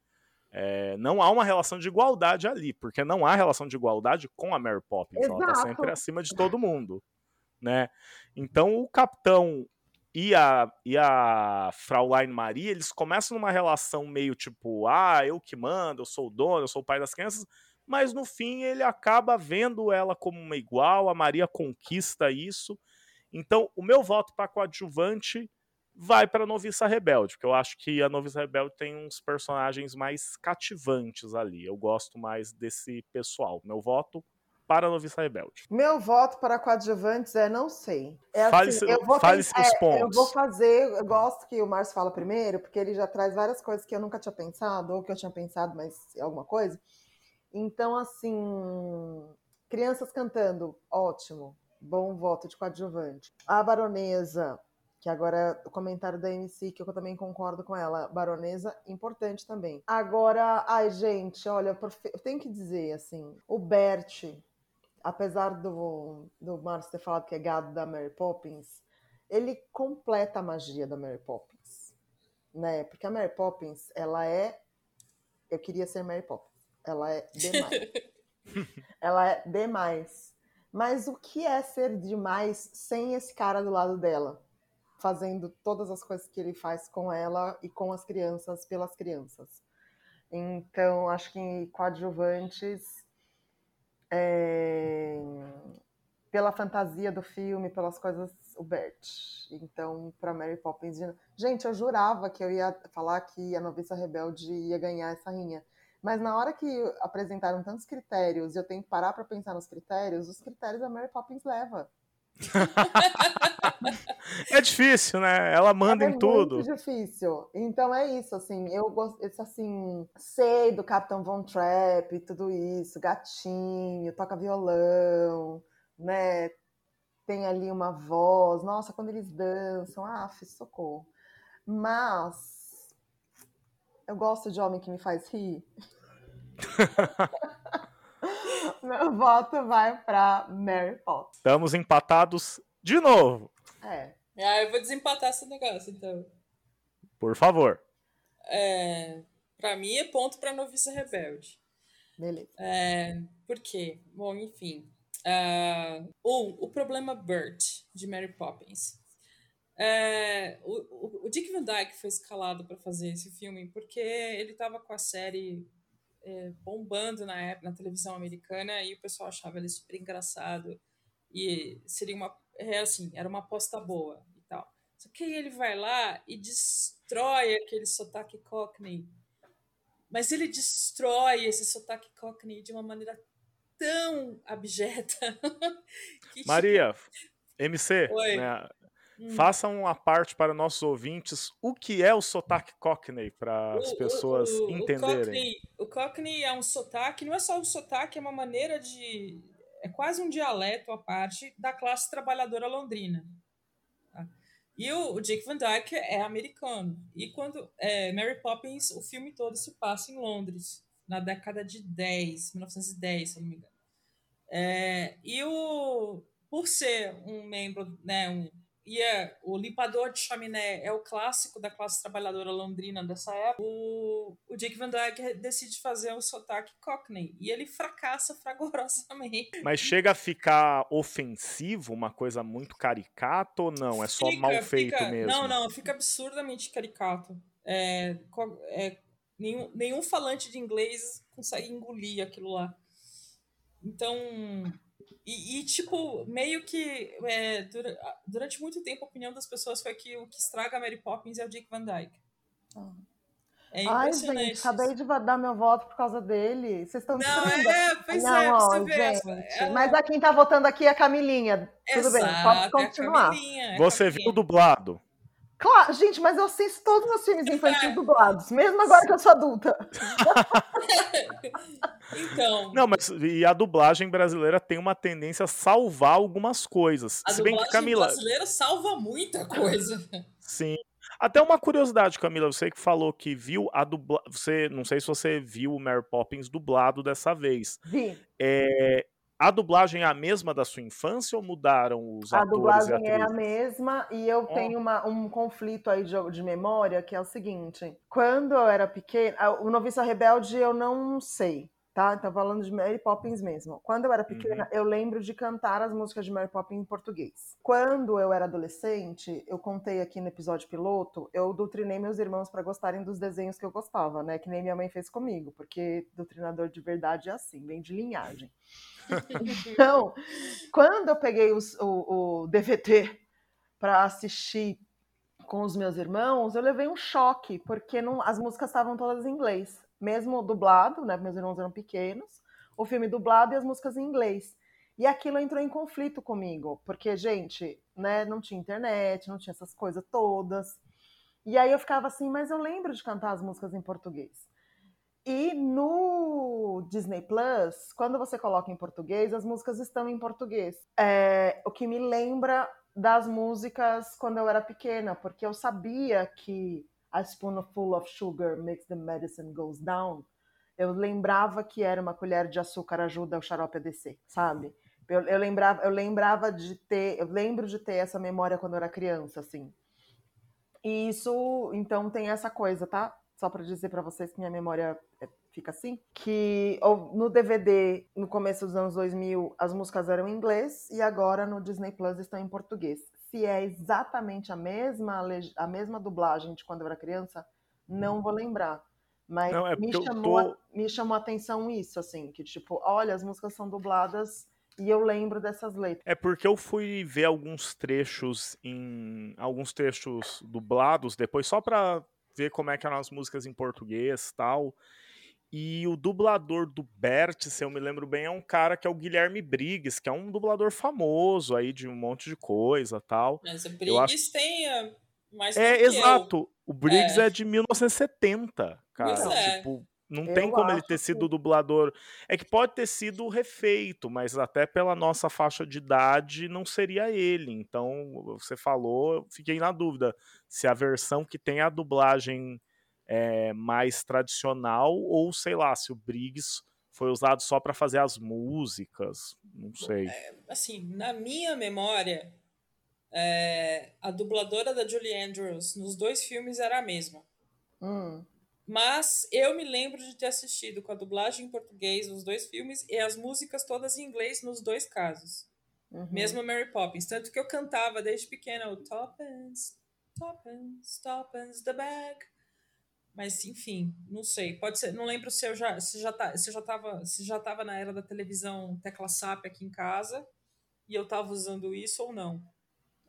É, não há uma relação de igualdade ali, porque não há relação de igualdade com a Mary Poppins. Ela tá Exato. sempre acima de todo mundo, né? Então o capitão e a, e a Fraulein Maria, eles começam numa relação meio tipo, ah, eu que mando, eu sou o dono, eu sou o pai das crianças, mas no fim ele acaba vendo ela como uma igual, a Maria conquista isso. Então, o meu voto para coadjuvante vai para Noviça Rebelde, porque eu acho que a Noviça Rebelde tem uns personagens mais cativantes ali. Eu gosto mais desse pessoal. Meu voto para a Noviça Rebelde. Meu voto para coadjuvantes é não sei. É Fale assim, seu- eu vou fale seus é, Eu pontos. vou fazer, eu gosto que o Márcio fala primeiro, porque ele já traz várias coisas que eu nunca tinha pensado, ou que eu tinha pensado, mas alguma coisa. Então, assim, crianças cantando, ótimo. Bom voto de coadjuvante. A baronesa, que agora é o comentário da MC, que eu também concordo com ela. Baronesa, importante também. Agora, ai, gente, olha, eu tenho que dizer, assim, o Bert, apesar do, do Márcio ter falado que é gado da Mary Poppins, ele completa a magia da Mary Poppins, né? Porque a Mary Poppins, ela é... Eu queria ser Mary Poppins. Ela é demais. ela é demais. Mas o que é ser demais sem esse cara do lado dela? Fazendo todas as coisas que ele faz com ela e com as crianças, pelas crianças. Então, acho que coadjuvantes, é, pela fantasia do filme, pelas coisas, o Bert. Então, para Mary Poppins. Gente, eu jurava que eu ia falar que a Noviça Rebelde ia ganhar essa rinha. Mas na hora que apresentaram tantos critérios e eu tenho que parar para pensar nos critérios, os critérios a Mary Poppins leva. É difícil, né? Ela manda é em tudo. muito difícil. Então é isso, assim, eu gosto, assim, sei do Capitão Von Trapp e tudo isso, gatinho, toca violão, né? Tem ali uma voz, nossa, quando eles dançam, ah, socorro. Mas eu gosto de homem que me faz rir. Meu voto vai para Mary Poppins. Estamos empatados de novo. É. Ah, eu vou desempatar esse negócio, então. Por favor. É, pra mim é ponto pra Noviça Rebelde. Beleza. É, por quê? Bom, enfim. Ah, o, o problema Bert, de Mary Poppins. É, o, o- o Dick Van Dyke foi escalado para fazer esse filme porque ele estava com a série é, bombando na época na televisão americana e o pessoal achava ele super engraçado e seria uma é assim era uma aposta boa e tal só que aí ele vai lá e destrói aquele sotaque cockney mas ele destrói esse sotaque cockney de uma maneira tão abjeta que, Maria, MC, né, hum, faça uma parte para nossos ouvintes o que é o sotaque Cockney para as o- o- pessoas o- entenderem. O Cockney, o Cockney é um sotaque, não é só um sotaque, é uma maneira de. É quase um dialeto à parte da classe trabalhadora londrina. tá? E o, o Van Dyke é americano. E quando. É, Mary Poppins, o filme todo se passa em Londres, na década de 10, 1910, se não me engano. É, e o, por ser um membro, né, um, e é, o limpador de chaminé é o clássico da classe trabalhadora londrina dessa época, o, o Dick Van Dyke decide fazer o sotaque Cockney, e ele fracassa fragorosamente. Mas chega a ficar ofensivo, uma coisa muito caricata ou não? É só Fica- mal feito fica- mesmo? Não, não, fica absurdamente caricato. É, é, nenhum, nenhum falante de inglês consegue engolir aquilo lá. Então. E, e, tipo, meio que é, dura- durante muito tempo a opinião das pessoas foi que o que estraga a Mary Poppins é o Dick Van Dyke. É Ai, gente, acabei de dar meu voto por causa dele. Vocês estão Não, é, pois Não, é, ó, você vê. gente, essa- ela- Mas a quem tá votando aqui é a Camilinha. Tudo bem, Exato, pode é continuar. Camilinha, é a Você Camilinha. viu dublado? Claro, gente, mas eu assisto todos os filmes infantis dublados, mesmo agora que eu sou adulta. Então. Não, mas e a dublagem brasileira tem uma tendência a salvar algumas coisas. A Se bem que dublagem Camila. brasileira salva muita coisa. Sim. Até uma curiosidade, Camila, você que falou que viu a dubla... você, não sei se você viu o Mary Poppins dublado dessa vez. Vi. É, a dublagem é a mesma da sua infância ou mudaram os A atores e dublagem é a mesma e eu Ó. tenho uma- um conflito aí de, de memória que é o seguinte: quando eu era pequena, o Noviça Rebelde eu não sei, tá? Tá falando de Mary Poppins mesmo. Quando eu era pequena, eu lembro de cantar as músicas de Mary Poppins em português. Quando eu era adolescente, eu contei aqui no episódio piloto, eu doutrinei meus irmãos para gostarem dos desenhos que eu gostava, né? Que nem minha mãe fez comigo, porque doutrinador de verdade é assim, vem de linhagem. Então, quando eu peguei os- o, o DVD para assistir com os meus irmãos, eu levei um choque, porque não, as músicas estavam todas em inglês. Mesmo dublado, né? Meus irmãos eram pequenos, o filme dublado e as músicas em inglês. E aquilo entrou em conflito comigo, porque, gente, né, não tinha internet, não tinha essas coisas todas. E aí eu ficava assim, mas eu lembro de cantar as músicas em português. E no Disney Plus, quando você coloca em português, as músicas estão em português. É, o que me lembra das músicas quando eu era pequena, porque eu sabia que a spoonful of sugar makes the medicine goes down. Eu lembrava que era uma colher de açúcar ajuda o xarope a descer, sabe? Eu, eu lembrava, eu lembrava de ter, eu lembro de ter essa memória quando eu era criança, assim. E isso, então, tem essa coisa, tá? Só para dizer para vocês que minha memória é- fica assim, que no DVD, no começo dos anos 2000, as músicas eram em inglês e agora no Disney Plus estão em português. Se é exatamente a mesma a mesma dublagem de quando eu era criança, não vou lembrar. Mas Não, é me, chamou a, tô- me chamou a atenção isso, assim, que tipo, olha, as músicas são dubladas e eu lembro dessas letras. É porque eu fui ver alguns trechos em alguns trechos dublados depois só pra ver como é que eram as músicas em português, tal. E o dublador do Bert, se eu me lembro bem, é um cara que é o Guilherme Briggs, que é um dublador famoso aí de um monte de coisa, tal. Mas o Eu acho- Briggs tem ah, mais É, que eu. exato. O Briggs É. é, de 1970, cara. Pois é. Tipo, não Eu tem como ele ter que- sido dublador. É que pode ter sido refeito, mas até pela nossa faixa de idade não seria ele. Então, você falou, eu fiquei na dúvida se a versão que tem a dublagem é mais tradicional ou sei lá, se o Briggs foi usado só pra fazer as músicas, não sei. Assim, na minha memória, é, a dubladora da Julie Andrews nos dois filmes era a mesma. Hum. Mas eu me lembro de ter assistido com a dublagem em português nos dois filmes e as músicas todas em inglês nos dois casos. Uhum. Mesmo Mary Poppins. Tanto que eu cantava desde pequena o Toppins, Toppins, Toppins, the bag. Mas, enfim, não sei. Pode ser. Não lembro se eu já, se já, tá, se eu já, tava, se já tava na era da televisão tecla SAP aqui em casa e eu tava usando isso ou não.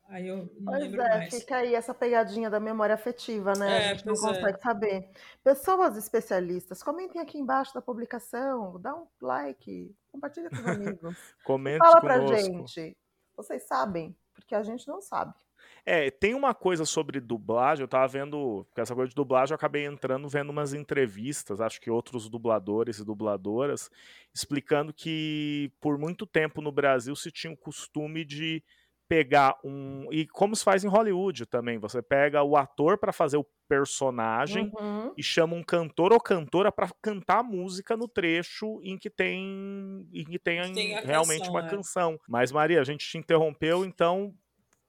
Aí eu não Pois lembro é, mais. fica aí essa pegadinha da memória afetiva, né? É, a gente não é. consegue saber. Pessoas especialistas, comentem aqui embaixo da publicação, dá um like, compartilha com os amigos. Comente Fala pra conosco. gente. Vocês sabem, porque a gente não sabe. É, tem uma coisa sobre dublagem, eu tava vendo, porque essa coisa de dublagem eu acabei entrando vendo umas entrevistas, acho que outros dubladores e dubladoras, explicando que por muito tempo no Brasil se tinha o costume de pegar um. E como se faz em Hollywood também, você pega o ator para fazer o personagem Uhum. e chama um cantor ou cantora para cantar a música no trecho em que tem em que tem, tem realmente canção, uma é. canção. Mas Maria, a gente te interrompeu, então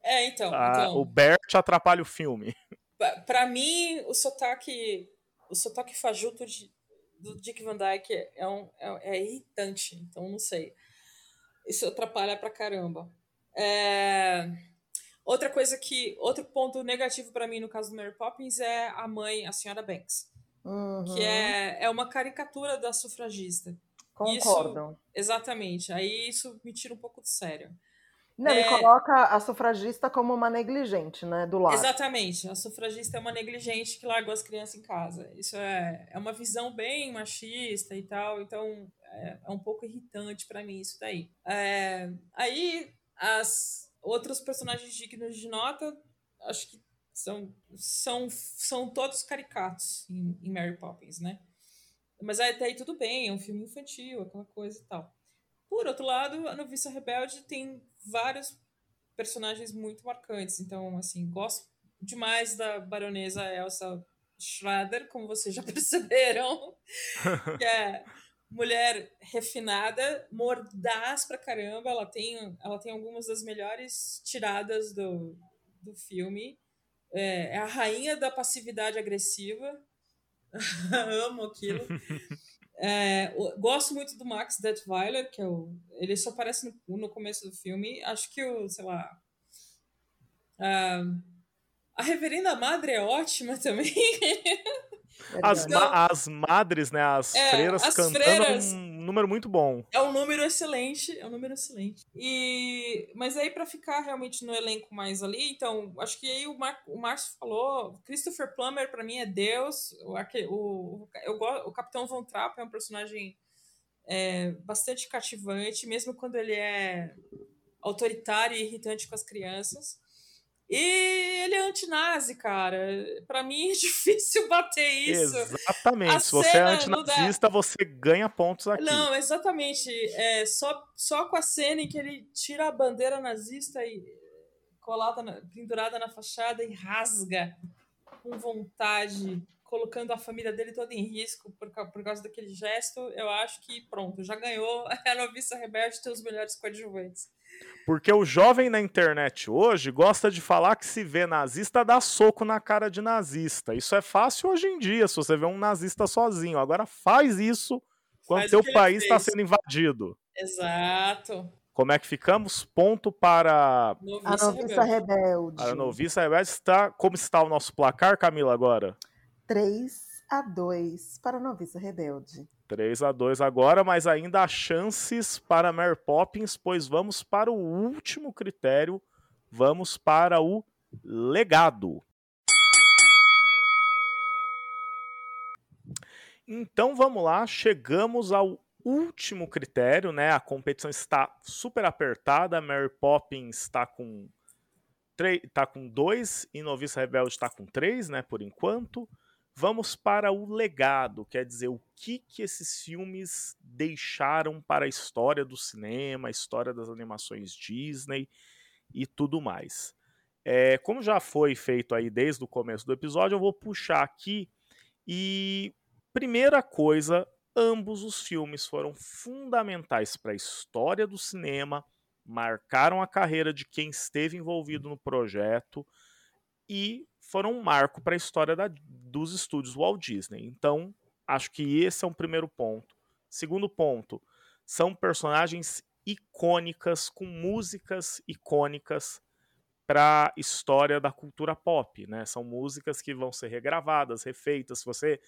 É, então. a- então o Bert atrapalha o filme. Pa- Pra mim, o sotaque, o sotaque fajuto de- do Dick Van Dyke é, um, é, é irritante, então não sei. Isso atrapalha pra caramba. É, Outra coisa que. Outro ponto negativo pra mim no caso do Mary Poppins é a mãe, a senhora Banks, Uhum. que é, é uma caricatura da sufragista. Concordo. Exatamente. Aí isso me tira um pouco do sério. Não, ele É. coloca a sufragista como uma negligente, né? Do lado. Exatamente. A sufragista é uma negligente que largou as crianças em casa. Isso é, é uma visão bem machista e tal, então é, é um pouco irritante pra mim isso daí. É, aí, as outros personagens dignos de nota, acho que são, são, são todos caricatos em, em Mary Poppins, né? Mas até aí tudo bem, é um filme infantil, aquela coisa e tal. Por outro lado, a Noviça Rebelde tem vários personagens muito marcantes. Então, assim, gosto demais da baronesa Elsa Schrader, como vocês já perceberam. que é mulher refinada, mordaz pra caramba. Ela tem, ela tem algumas das melhores tiradas do, do filme. É, é a rainha da passividade agressiva. Amo aquilo. É, gosto muito do Max Detweiler, que é o, ele só aparece no, no começo do filme. Acho que o, sei lá. Uh, a Reverenda Madre é ótima também. As, ma as madres, né? As é, freiras as cantando freiras, é um número muito bom. É um número excelente, é um número excelente. E, mas aí para ficar realmente no elenco mais ali, então, acho que aí o, Mar o Márcio falou, Christopher Plummer para mim é Deus, o, o, eu, o Capitão Von Trapp é um personagem é, bastante cativante, mesmo quando ele é autoritário e irritante com as crianças. E ele é antinazi, cara. Para mim é difícil bater isso. Exatamente. A Se você é antinazista, você ganha pontos aqui. Não, exatamente. É, só, só com a cena em que ele tira a bandeira nazista e colada na, pendurada na fachada e rasga com vontade, colocando a família dele toda em risco por, por causa daquele gesto, eu acho que pronto, já ganhou a noviça rebelde tem os melhores coadjuvantes. Porque o jovem na internet hoje gosta de falar que se vê nazista dá soco na cara de nazista. Isso é fácil hoje em dia, se você vê um nazista sozinho. Agora faz isso quando faz seu país está sendo invadido. Exato. Como é que ficamos? Ponto para noviça a noviça rebelde. rebelde. A noviça rebelde está. Como está o nosso placar, Camila, agora? 3 a 2 para a noviça rebelde. 3 a 2 agora, mas ainda há chances para Mary Poppins, pois vamos para o último critério, vamos para o legado. Então vamos lá, chegamos ao último critério, né? A competição está super apertada, Mary Poppins está com tá com dois e Noviça Rebelde está com três, né? Por enquanto. Vamos para o legado, quer dizer, o que, que esses filmes deixaram para a história do cinema, a história das animações Disney e tudo mais. É, como já foi feito aí desde o começo do episódio, eu vou puxar aqui e primeira coisa, ambos os filmes foram fundamentais para a história do cinema, marcaram a carreira de quem esteve envolvido no projeto e foram um marco para a história da, dos estúdios Walt Disney. Então, acho que esse é um primeiro ponto. Segundo ponto, são personagens icônicas, com músicas icônicas para a história da cultura pop. Né? São músicas que vão ser regravadas, refeitas. Se você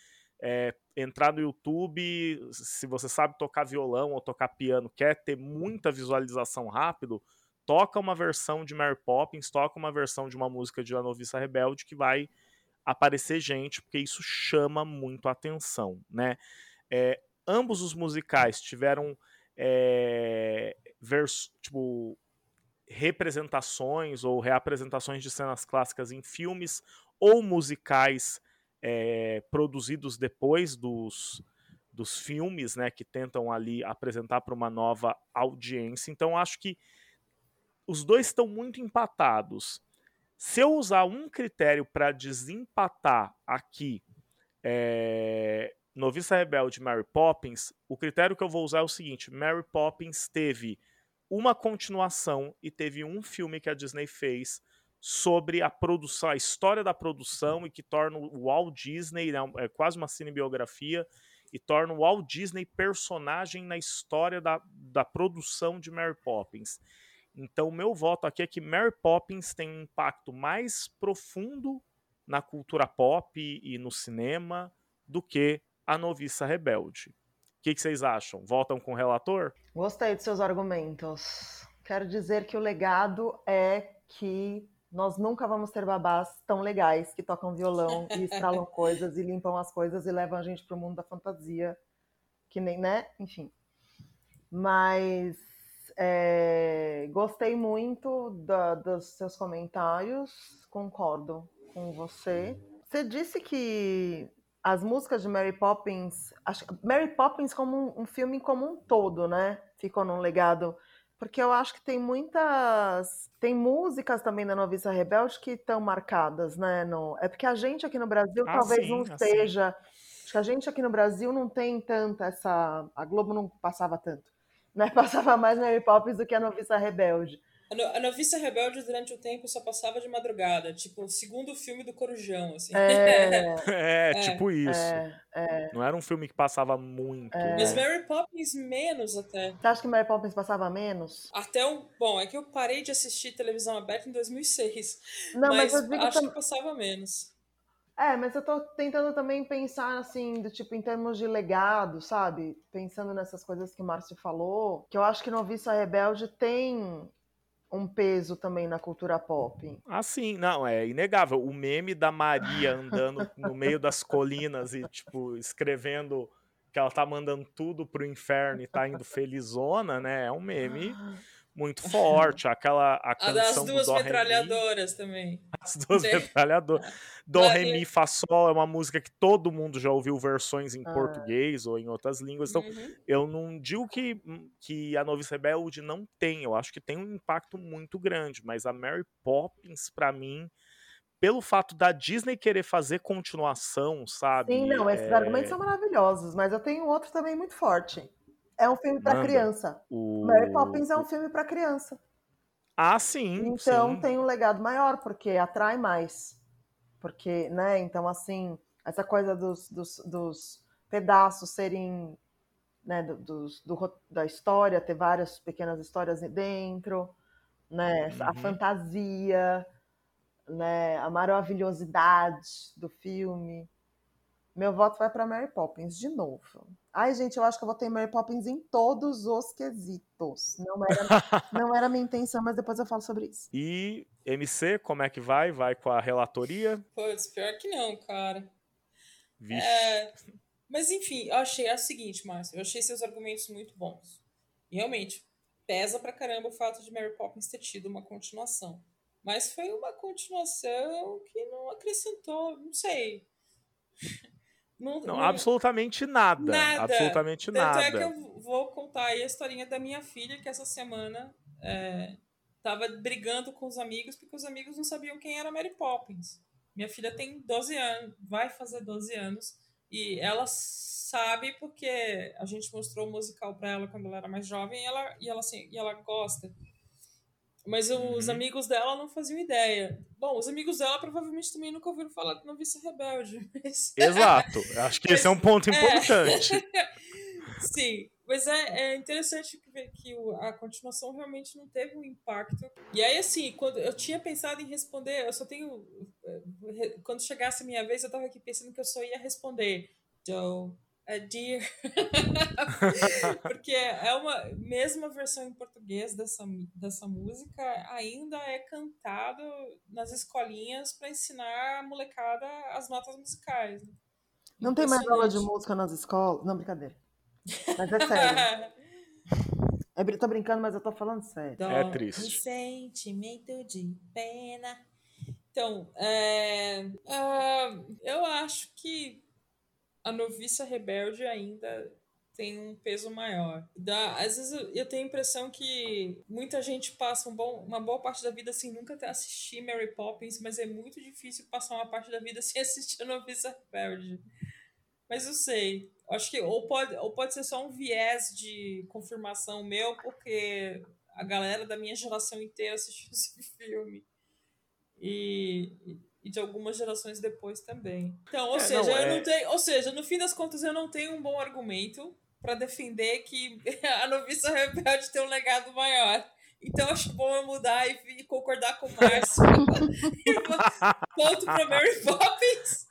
é, entrar no YouTube, se você sabe tocar violão ou tocar piano, quer ter muita visualização rápido, toca uma versão de Mary Poppins, toca uma versão de uma música de A Noviça Rebelde que vai aparecer gente, porque isso chama muito a atenção, né? É, ambos os musicais tiveram é, vers tipo, representações ou reapresentações de cenas clássicas em filmes ou musicais é, produzidos depois dos, dos filmes, né, que tentam ali apresentar para uma nova audiência. Então acho que os dois estão muito empatados. Se eu usar um critério para desempatar aqui é, Noviça Rebelde Mary Poppins, o critério que eu vou usar é o seguinte: Mary Poppins teve uma continuação e teve um filme que a Disney fez sobre a produção, a história da produção e que torna o Walt Disney, né, é quase uma cinebiografia, e torna o Walt Disney personagem na história da, da produção de Mary Poppins. Então, meu voto aqui é que Mary Poppins tem um impacto mais profundo na cultura pop e no cinema do que A Noviça Rebelde. O que, que vocês acham? Votam com o relator? Gostei dos seus argumentos. Quero dizer que o legado é que nós nunca vamos ter babás tão legais que tocam violão e estralam coisas e limpam as coisas e levam a gente para o mundo da fantasia, que nem, né? Enfim. Mas é, gostei muito da, dos seus comentários, concordo com você. Você disse que as músicas de Mary Poppins, acho, Mary Poppins como um, um, filme como um todo, né? Ficou num legado, porque eu acho que tem muitas, tem músicas também da Noviça Rebelde que estão marcadas, né? No, é porque a gente aqui no Brasil ah, talvez sim, não ah, esteja, acho que a gente aqui no Brasil não tem tanta essa, a Globo não passava tanto, né? Passava mais Mary Poppins do que a Noviça Rebelde. A, Noviça Rebelde, durante o tempo, só passava de madrugada. Tipo, o segundo filme do Corujão, assim. É, é, é tipo isso. É, é. Não era um filme que passava muito. É. Mas Mary Poppins menos até. Você acha que Mary Poppins passava menos? Até o... Bom, é que eu parei de assistir televisão aberta em 2006. Não, mas, mas eu acho que passava menos. É, mas eu tô tentando também pensar assim, do tipo, em termos de legado, sabe? Pensando nessas coisas que o Márcio falou, que eu acho que Noviça Rebelde tem um peso também na cultura pop. Ah, sim, não, é inegável. O meme da Maria andando no meio das colinas e, tipo, escrevendo que ela tá mandando tudo pro inferno e tá indo felizona, né? É um meme muito forte. Aquela a canção As duas metralhadoras também. As duas metralhadoras. Do Re Mi Fa Sol é uma música que todo mundo já ouviu versões em ah. português ou em outras línguas. Então, uhum. eu não digo que, que a Novice Rebelde não tem. Eu acho que tem um impacto muito grande. Mas a Mary Poppins, para mim, pelo fato da Disney querer fazer continuação, sabe? Sim, não, esses é... argumentos são maravilhosos, mas eu tenho outro também muito forte. É um filme para criança. O... Mary Poppins é um filme para criança. Ah, sim. Então sim. tem um legado maior, porque atrai mais. Porque, né? Então, assim, essa coisa dos, dos, dos pedaços serem. Né, dos, do, da história, ter várias pequenas histórias dentro, né? Uhum. A fantasia, né? A maravilhosidade do filme. Meu voto vai para Mary Poppins de novo. Ai, gente, eu acho que eu vou ter Mary Poppins em todos os quesitos. Não era, não era minha intenção, mas depois eu falo sobre isso. E MC, como é que vai? Vai com a relatoria? Putz, pior que não, cara. Vixe. É, mas enfim, eu achei é o seguinte, Márcio. Eu achei seus argumentos muito bons. E realmente, pesa pra caramba o fato de Mary Poppins ter tido uma continuação. Mas foi uma continuação que não acrescentou, não sei. Não, não, não, absolutamente nada. nada. Absolutamente Tanto nada. é que eu vou contar aí a historinha da minha filha, que essa semana é, tava brigando com os amigos, porque os amigos não sabiam quem era Mary Poppins. Minha filha tem 12 anos, vai fazer 12 anos, e ela sabe porque a gente mostrou o musical para ela quando ela era mais jovem, e ela, e ela, assim, e ela gosta. Mas os uhum. amigos dela não faziam ideia. Bom, os amigos dela provavelmente também nunca ouviram falar de Noviça Rebelde. Mas... Exato. Acho que mas, esse é um ponto é. importante. É... Sim, mas é, é interessante ver que a continuação realmente não teve um impacto. E aí, assim, quando eu tinha pensado em responder, eu só tenho. Eh, quando chegasse a minha vez, eu tava aqui pensando que eu só ia responder. Joe, a Dear. Porque é uma mesma versão em português dessa, dessa música, ainda é cantado nas escolinhas para ensinar a molecada as notas musicais. Né? Não tem mais aula de música nas escolas? Não, brincadeira. Mas é sério. é, tô brincando, mas eu tô falando sério. Dó, é triste. sentimento de pena. Então, é, uh, eu acho que a noviça rebelde ainda tem um peso maior. Dá, às vezes eu, tenho a impressão que muita gente passa um bom, uma boa parte da vida sem nunca ter assistido Mary Poppins, mas é muito difícil passar uma parte da vida sem assistir a Noviça Rebelde. Mas eu sei. Acho que ou pode, ou pode ser só um viés de confirmação meu, porque a galera da minha geração inteira assistiu esse filme. E, e de algumas gerações depois também. Então, ou é, seja, não, eu é... não tenho, ou seja, no fim das contas eu não tenho um bom argumento para defender que a noviça rebelde tem um legado maior. Então acho bom eu mudar e, e concordar com o Márcio. Ponto para Mary Poppins.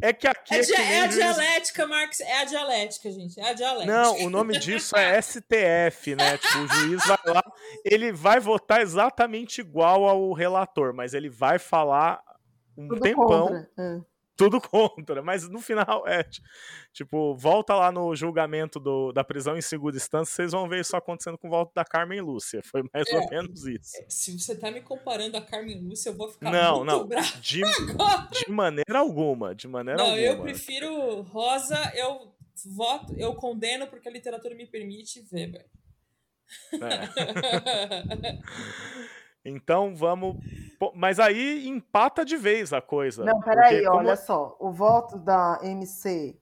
É que aqui. É, é, é a dialética, Marx. É a dialética, gente. É a dialética. Não, o nome disso é STF, né? tipo, o juiz vai lá, ele vai votar exatamente igual ao relator, mas ele vai falar um Tudo tempão. É. tudo contra. Mas no final, é tipo, volta lá no julgamento do, da prisão em segunda instância, vocês vão ver isso acontecendo com o voto da Carmen Lúcia. Foi mais é, ou menos isso. É, se você tá me comparando a Carmen Lúcia, eu vou ficar não, muito não, bravo. De, de maneira alguma. De maneira não, alguma. eu prefiro Rosa, eu voto, eu condeno porque a literatura me permite Weber. É. então vamos. Mas aí empata de vez a coisa. Não, peraí, como... olha só. O voto da MC.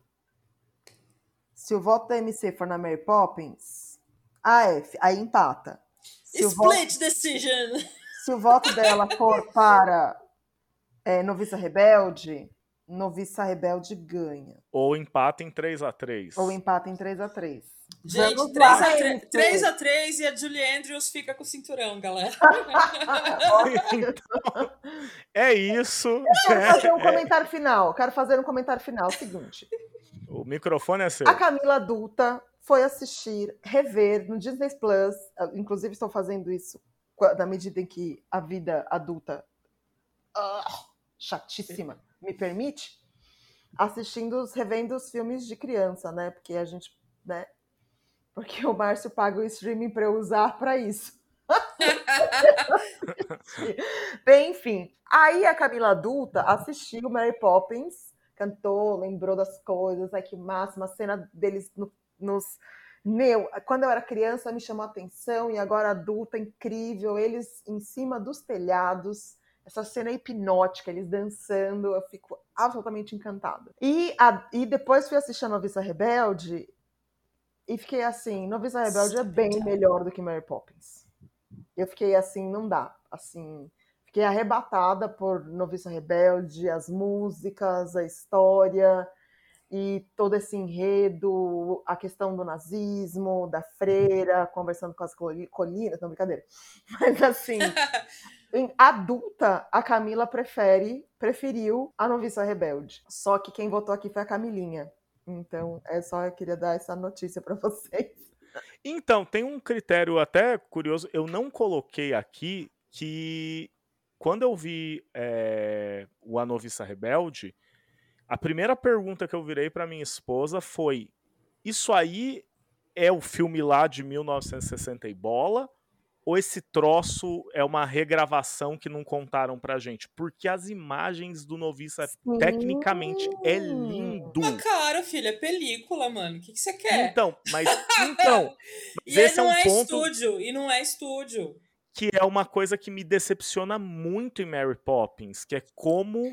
Se o voto da MC for na Mary Poppins, AF, aí empata. Se Split voto... decision! Se o voto dela for para é, Noviça Rebelde, Noviça Rebelde ganha. Ou empata em 3x3. Ou empata em 3x3. Gente, 3x3, 3x3 e a Julie Andrews fica com o cinturão, galera. então, é isso. Quero fazer um comentário final. Quero fazer um comentário final. Seguinte. O microfone é seu. A Camila adulta foi assistir, rever no Disney Plus. Inclusive, estou fazendo isso na medida em que a vida adulta. Uh, chatíssima me permite, assistindo, revendo os filmes de criança, né? Porque a gente, né? Porque o Márcio paga o streaming para eu usar para isso. Bem, enfim. Aí a Camila adulta assistiu Mary Poppins, cantou, lembrou das coisas, ai que máxima, a cena deles no, nos. Meu, quando eu era criança me chamou a atenção e agora adulta, incrível, eles em cima dos telhados, essa cena é hipnótica, eles dançando, eu fico absolutamente encantada. E, a, e depois fui assistir a Noviça Rebelde e fiquei assim, Noviça Rebelde é bem melhor do que Mary Poppins. Eu fiquei assim, não dá, assim, fiquei arrebatada por Noviça Rebelde, as músicas, a história e todo esse enredo, a questão do nazismo, da freira, conversando com as colinas, não, brincadeira. Mas assim, Em adulta, a Camila prefere, preferiu a noviça rebelde. Só que quem votou aqui foi a Camilinha. Então, é só eu queria dar essa notícia para vocês. Então, tem um critério até curioso. Eu não coloquei aqui que quando eu vi é, o A Noviça Rebelde, a primeira pergunta que eu virei para minha esposa foi: Isso aí é o filme lá de 1960 e bola? Ou esse troço é uma regravação que não contaram pra gente? Porque as imagens do Noviça, Sim. tecnicamente, é lindo. Ah, cara, filho, é película, mano. O que, que você quer? Então, mas. Então, mas e esse é um é ponto. Estúdio, e não é estúdio. Que é uma coisa que me decepciona muito em Mary Poppins, que é como.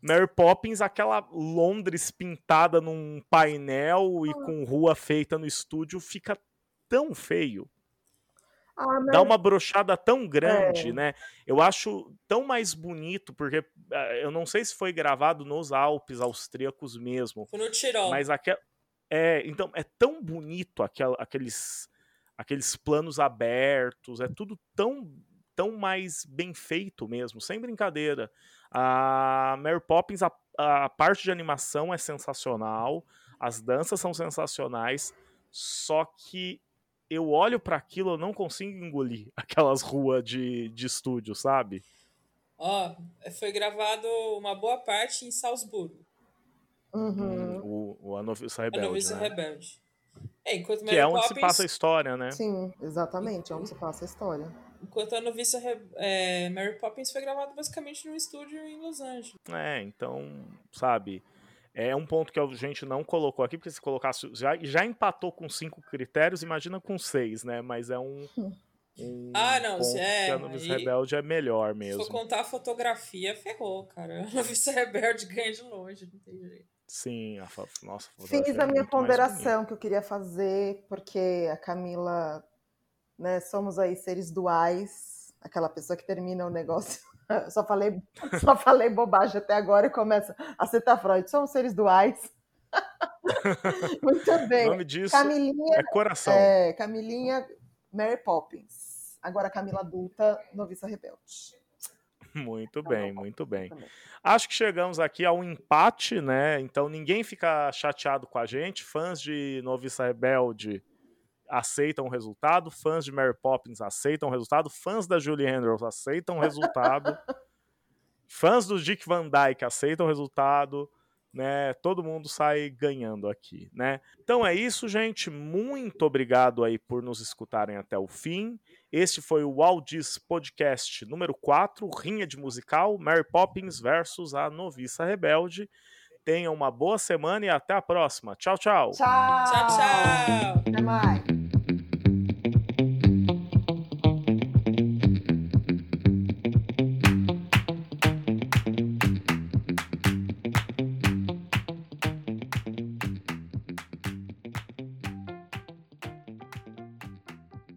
Mary Poppins, aquela Londres pintada num painel e ah. com rua feita no estúdio, fica tão feio. Ah, mas... Dá uma brochada tão grande, é. né? Eu acho tão mais bonito, porque ah, eu não sei se foi gravado nos Alpes austríacos mesmo. Foi no Tirol. Mas aquel... é, então é tão bonito aquel, aqueles aqueles planos abertos, é tudo tão tão mais bem feito mesmo, sem brincadeira. A Mary Poppins, a, a parte de animação é sensacional, as danças são sensacionais, só que eu olho para aquilo, eu não consigo engolir aquelas ruas de, de estúdio, sabe? Ó, oh, foi gravado uma boa parte em Salzburgo. Uhum. O, o A Noviça Rebelde. A Noviça né? Rebelde. É, enquanto Mary que é onde Poppins... se passa a história, né? Sim, exatamente, é onde se passa a história. Enquanto a Noviça é, Mary Poppins foi gravado basicamente num estúdio em Los Angeles. É, então, sabe é um ponto que a gente não colocou aqui, porque se colocasse. Já, já empatou com cinco critérios, imagina com seis, né? Mas é um. um ah, não, ponto é. Que a Novice Rebelde é melhor mesmo. Se for contar a fotografia, ferrou, cara. A Novice Rebelde ganha de longe, não tem jeito. Sim, a nossa Fiz a minha ponderação que eu queria fazer, porque a Camila, né, somos aí seres duais, aquela pessoa que termina o negócio Só falei, só falei bobagem até agora e começa a citar Freud. Somos seres duais. Muito bem. O nome disso Camilinha, é coração. É, Camilinha Mary Poppins. Agora Camila adulta, noviça rebelde. Muito bem, muito bem. Acho que chegamos aqui a um empate, né? Então ninguém fica chateado com a gente. Fãs de Noviça Rebelde aceitam o resultado, fãs de Mary Poppins aceitam o resultado, fãs da Julie Andrews aceitam o resultado. fãs do Dick Van Dyke aceitam o resultado, né? Todo mundo sai ganhando aqui, né? Então é isso, gente. Muito obrigado aí por nos escutarem até o fim. Este foi o Aldis Podcast número 4, Rinha de Musical, Mary Poppins versus a Noviça Rebelde. Tenham uma boa semana e até a próxima. Tchau, tchau. Tchau. Tchau, tchau. Até mais.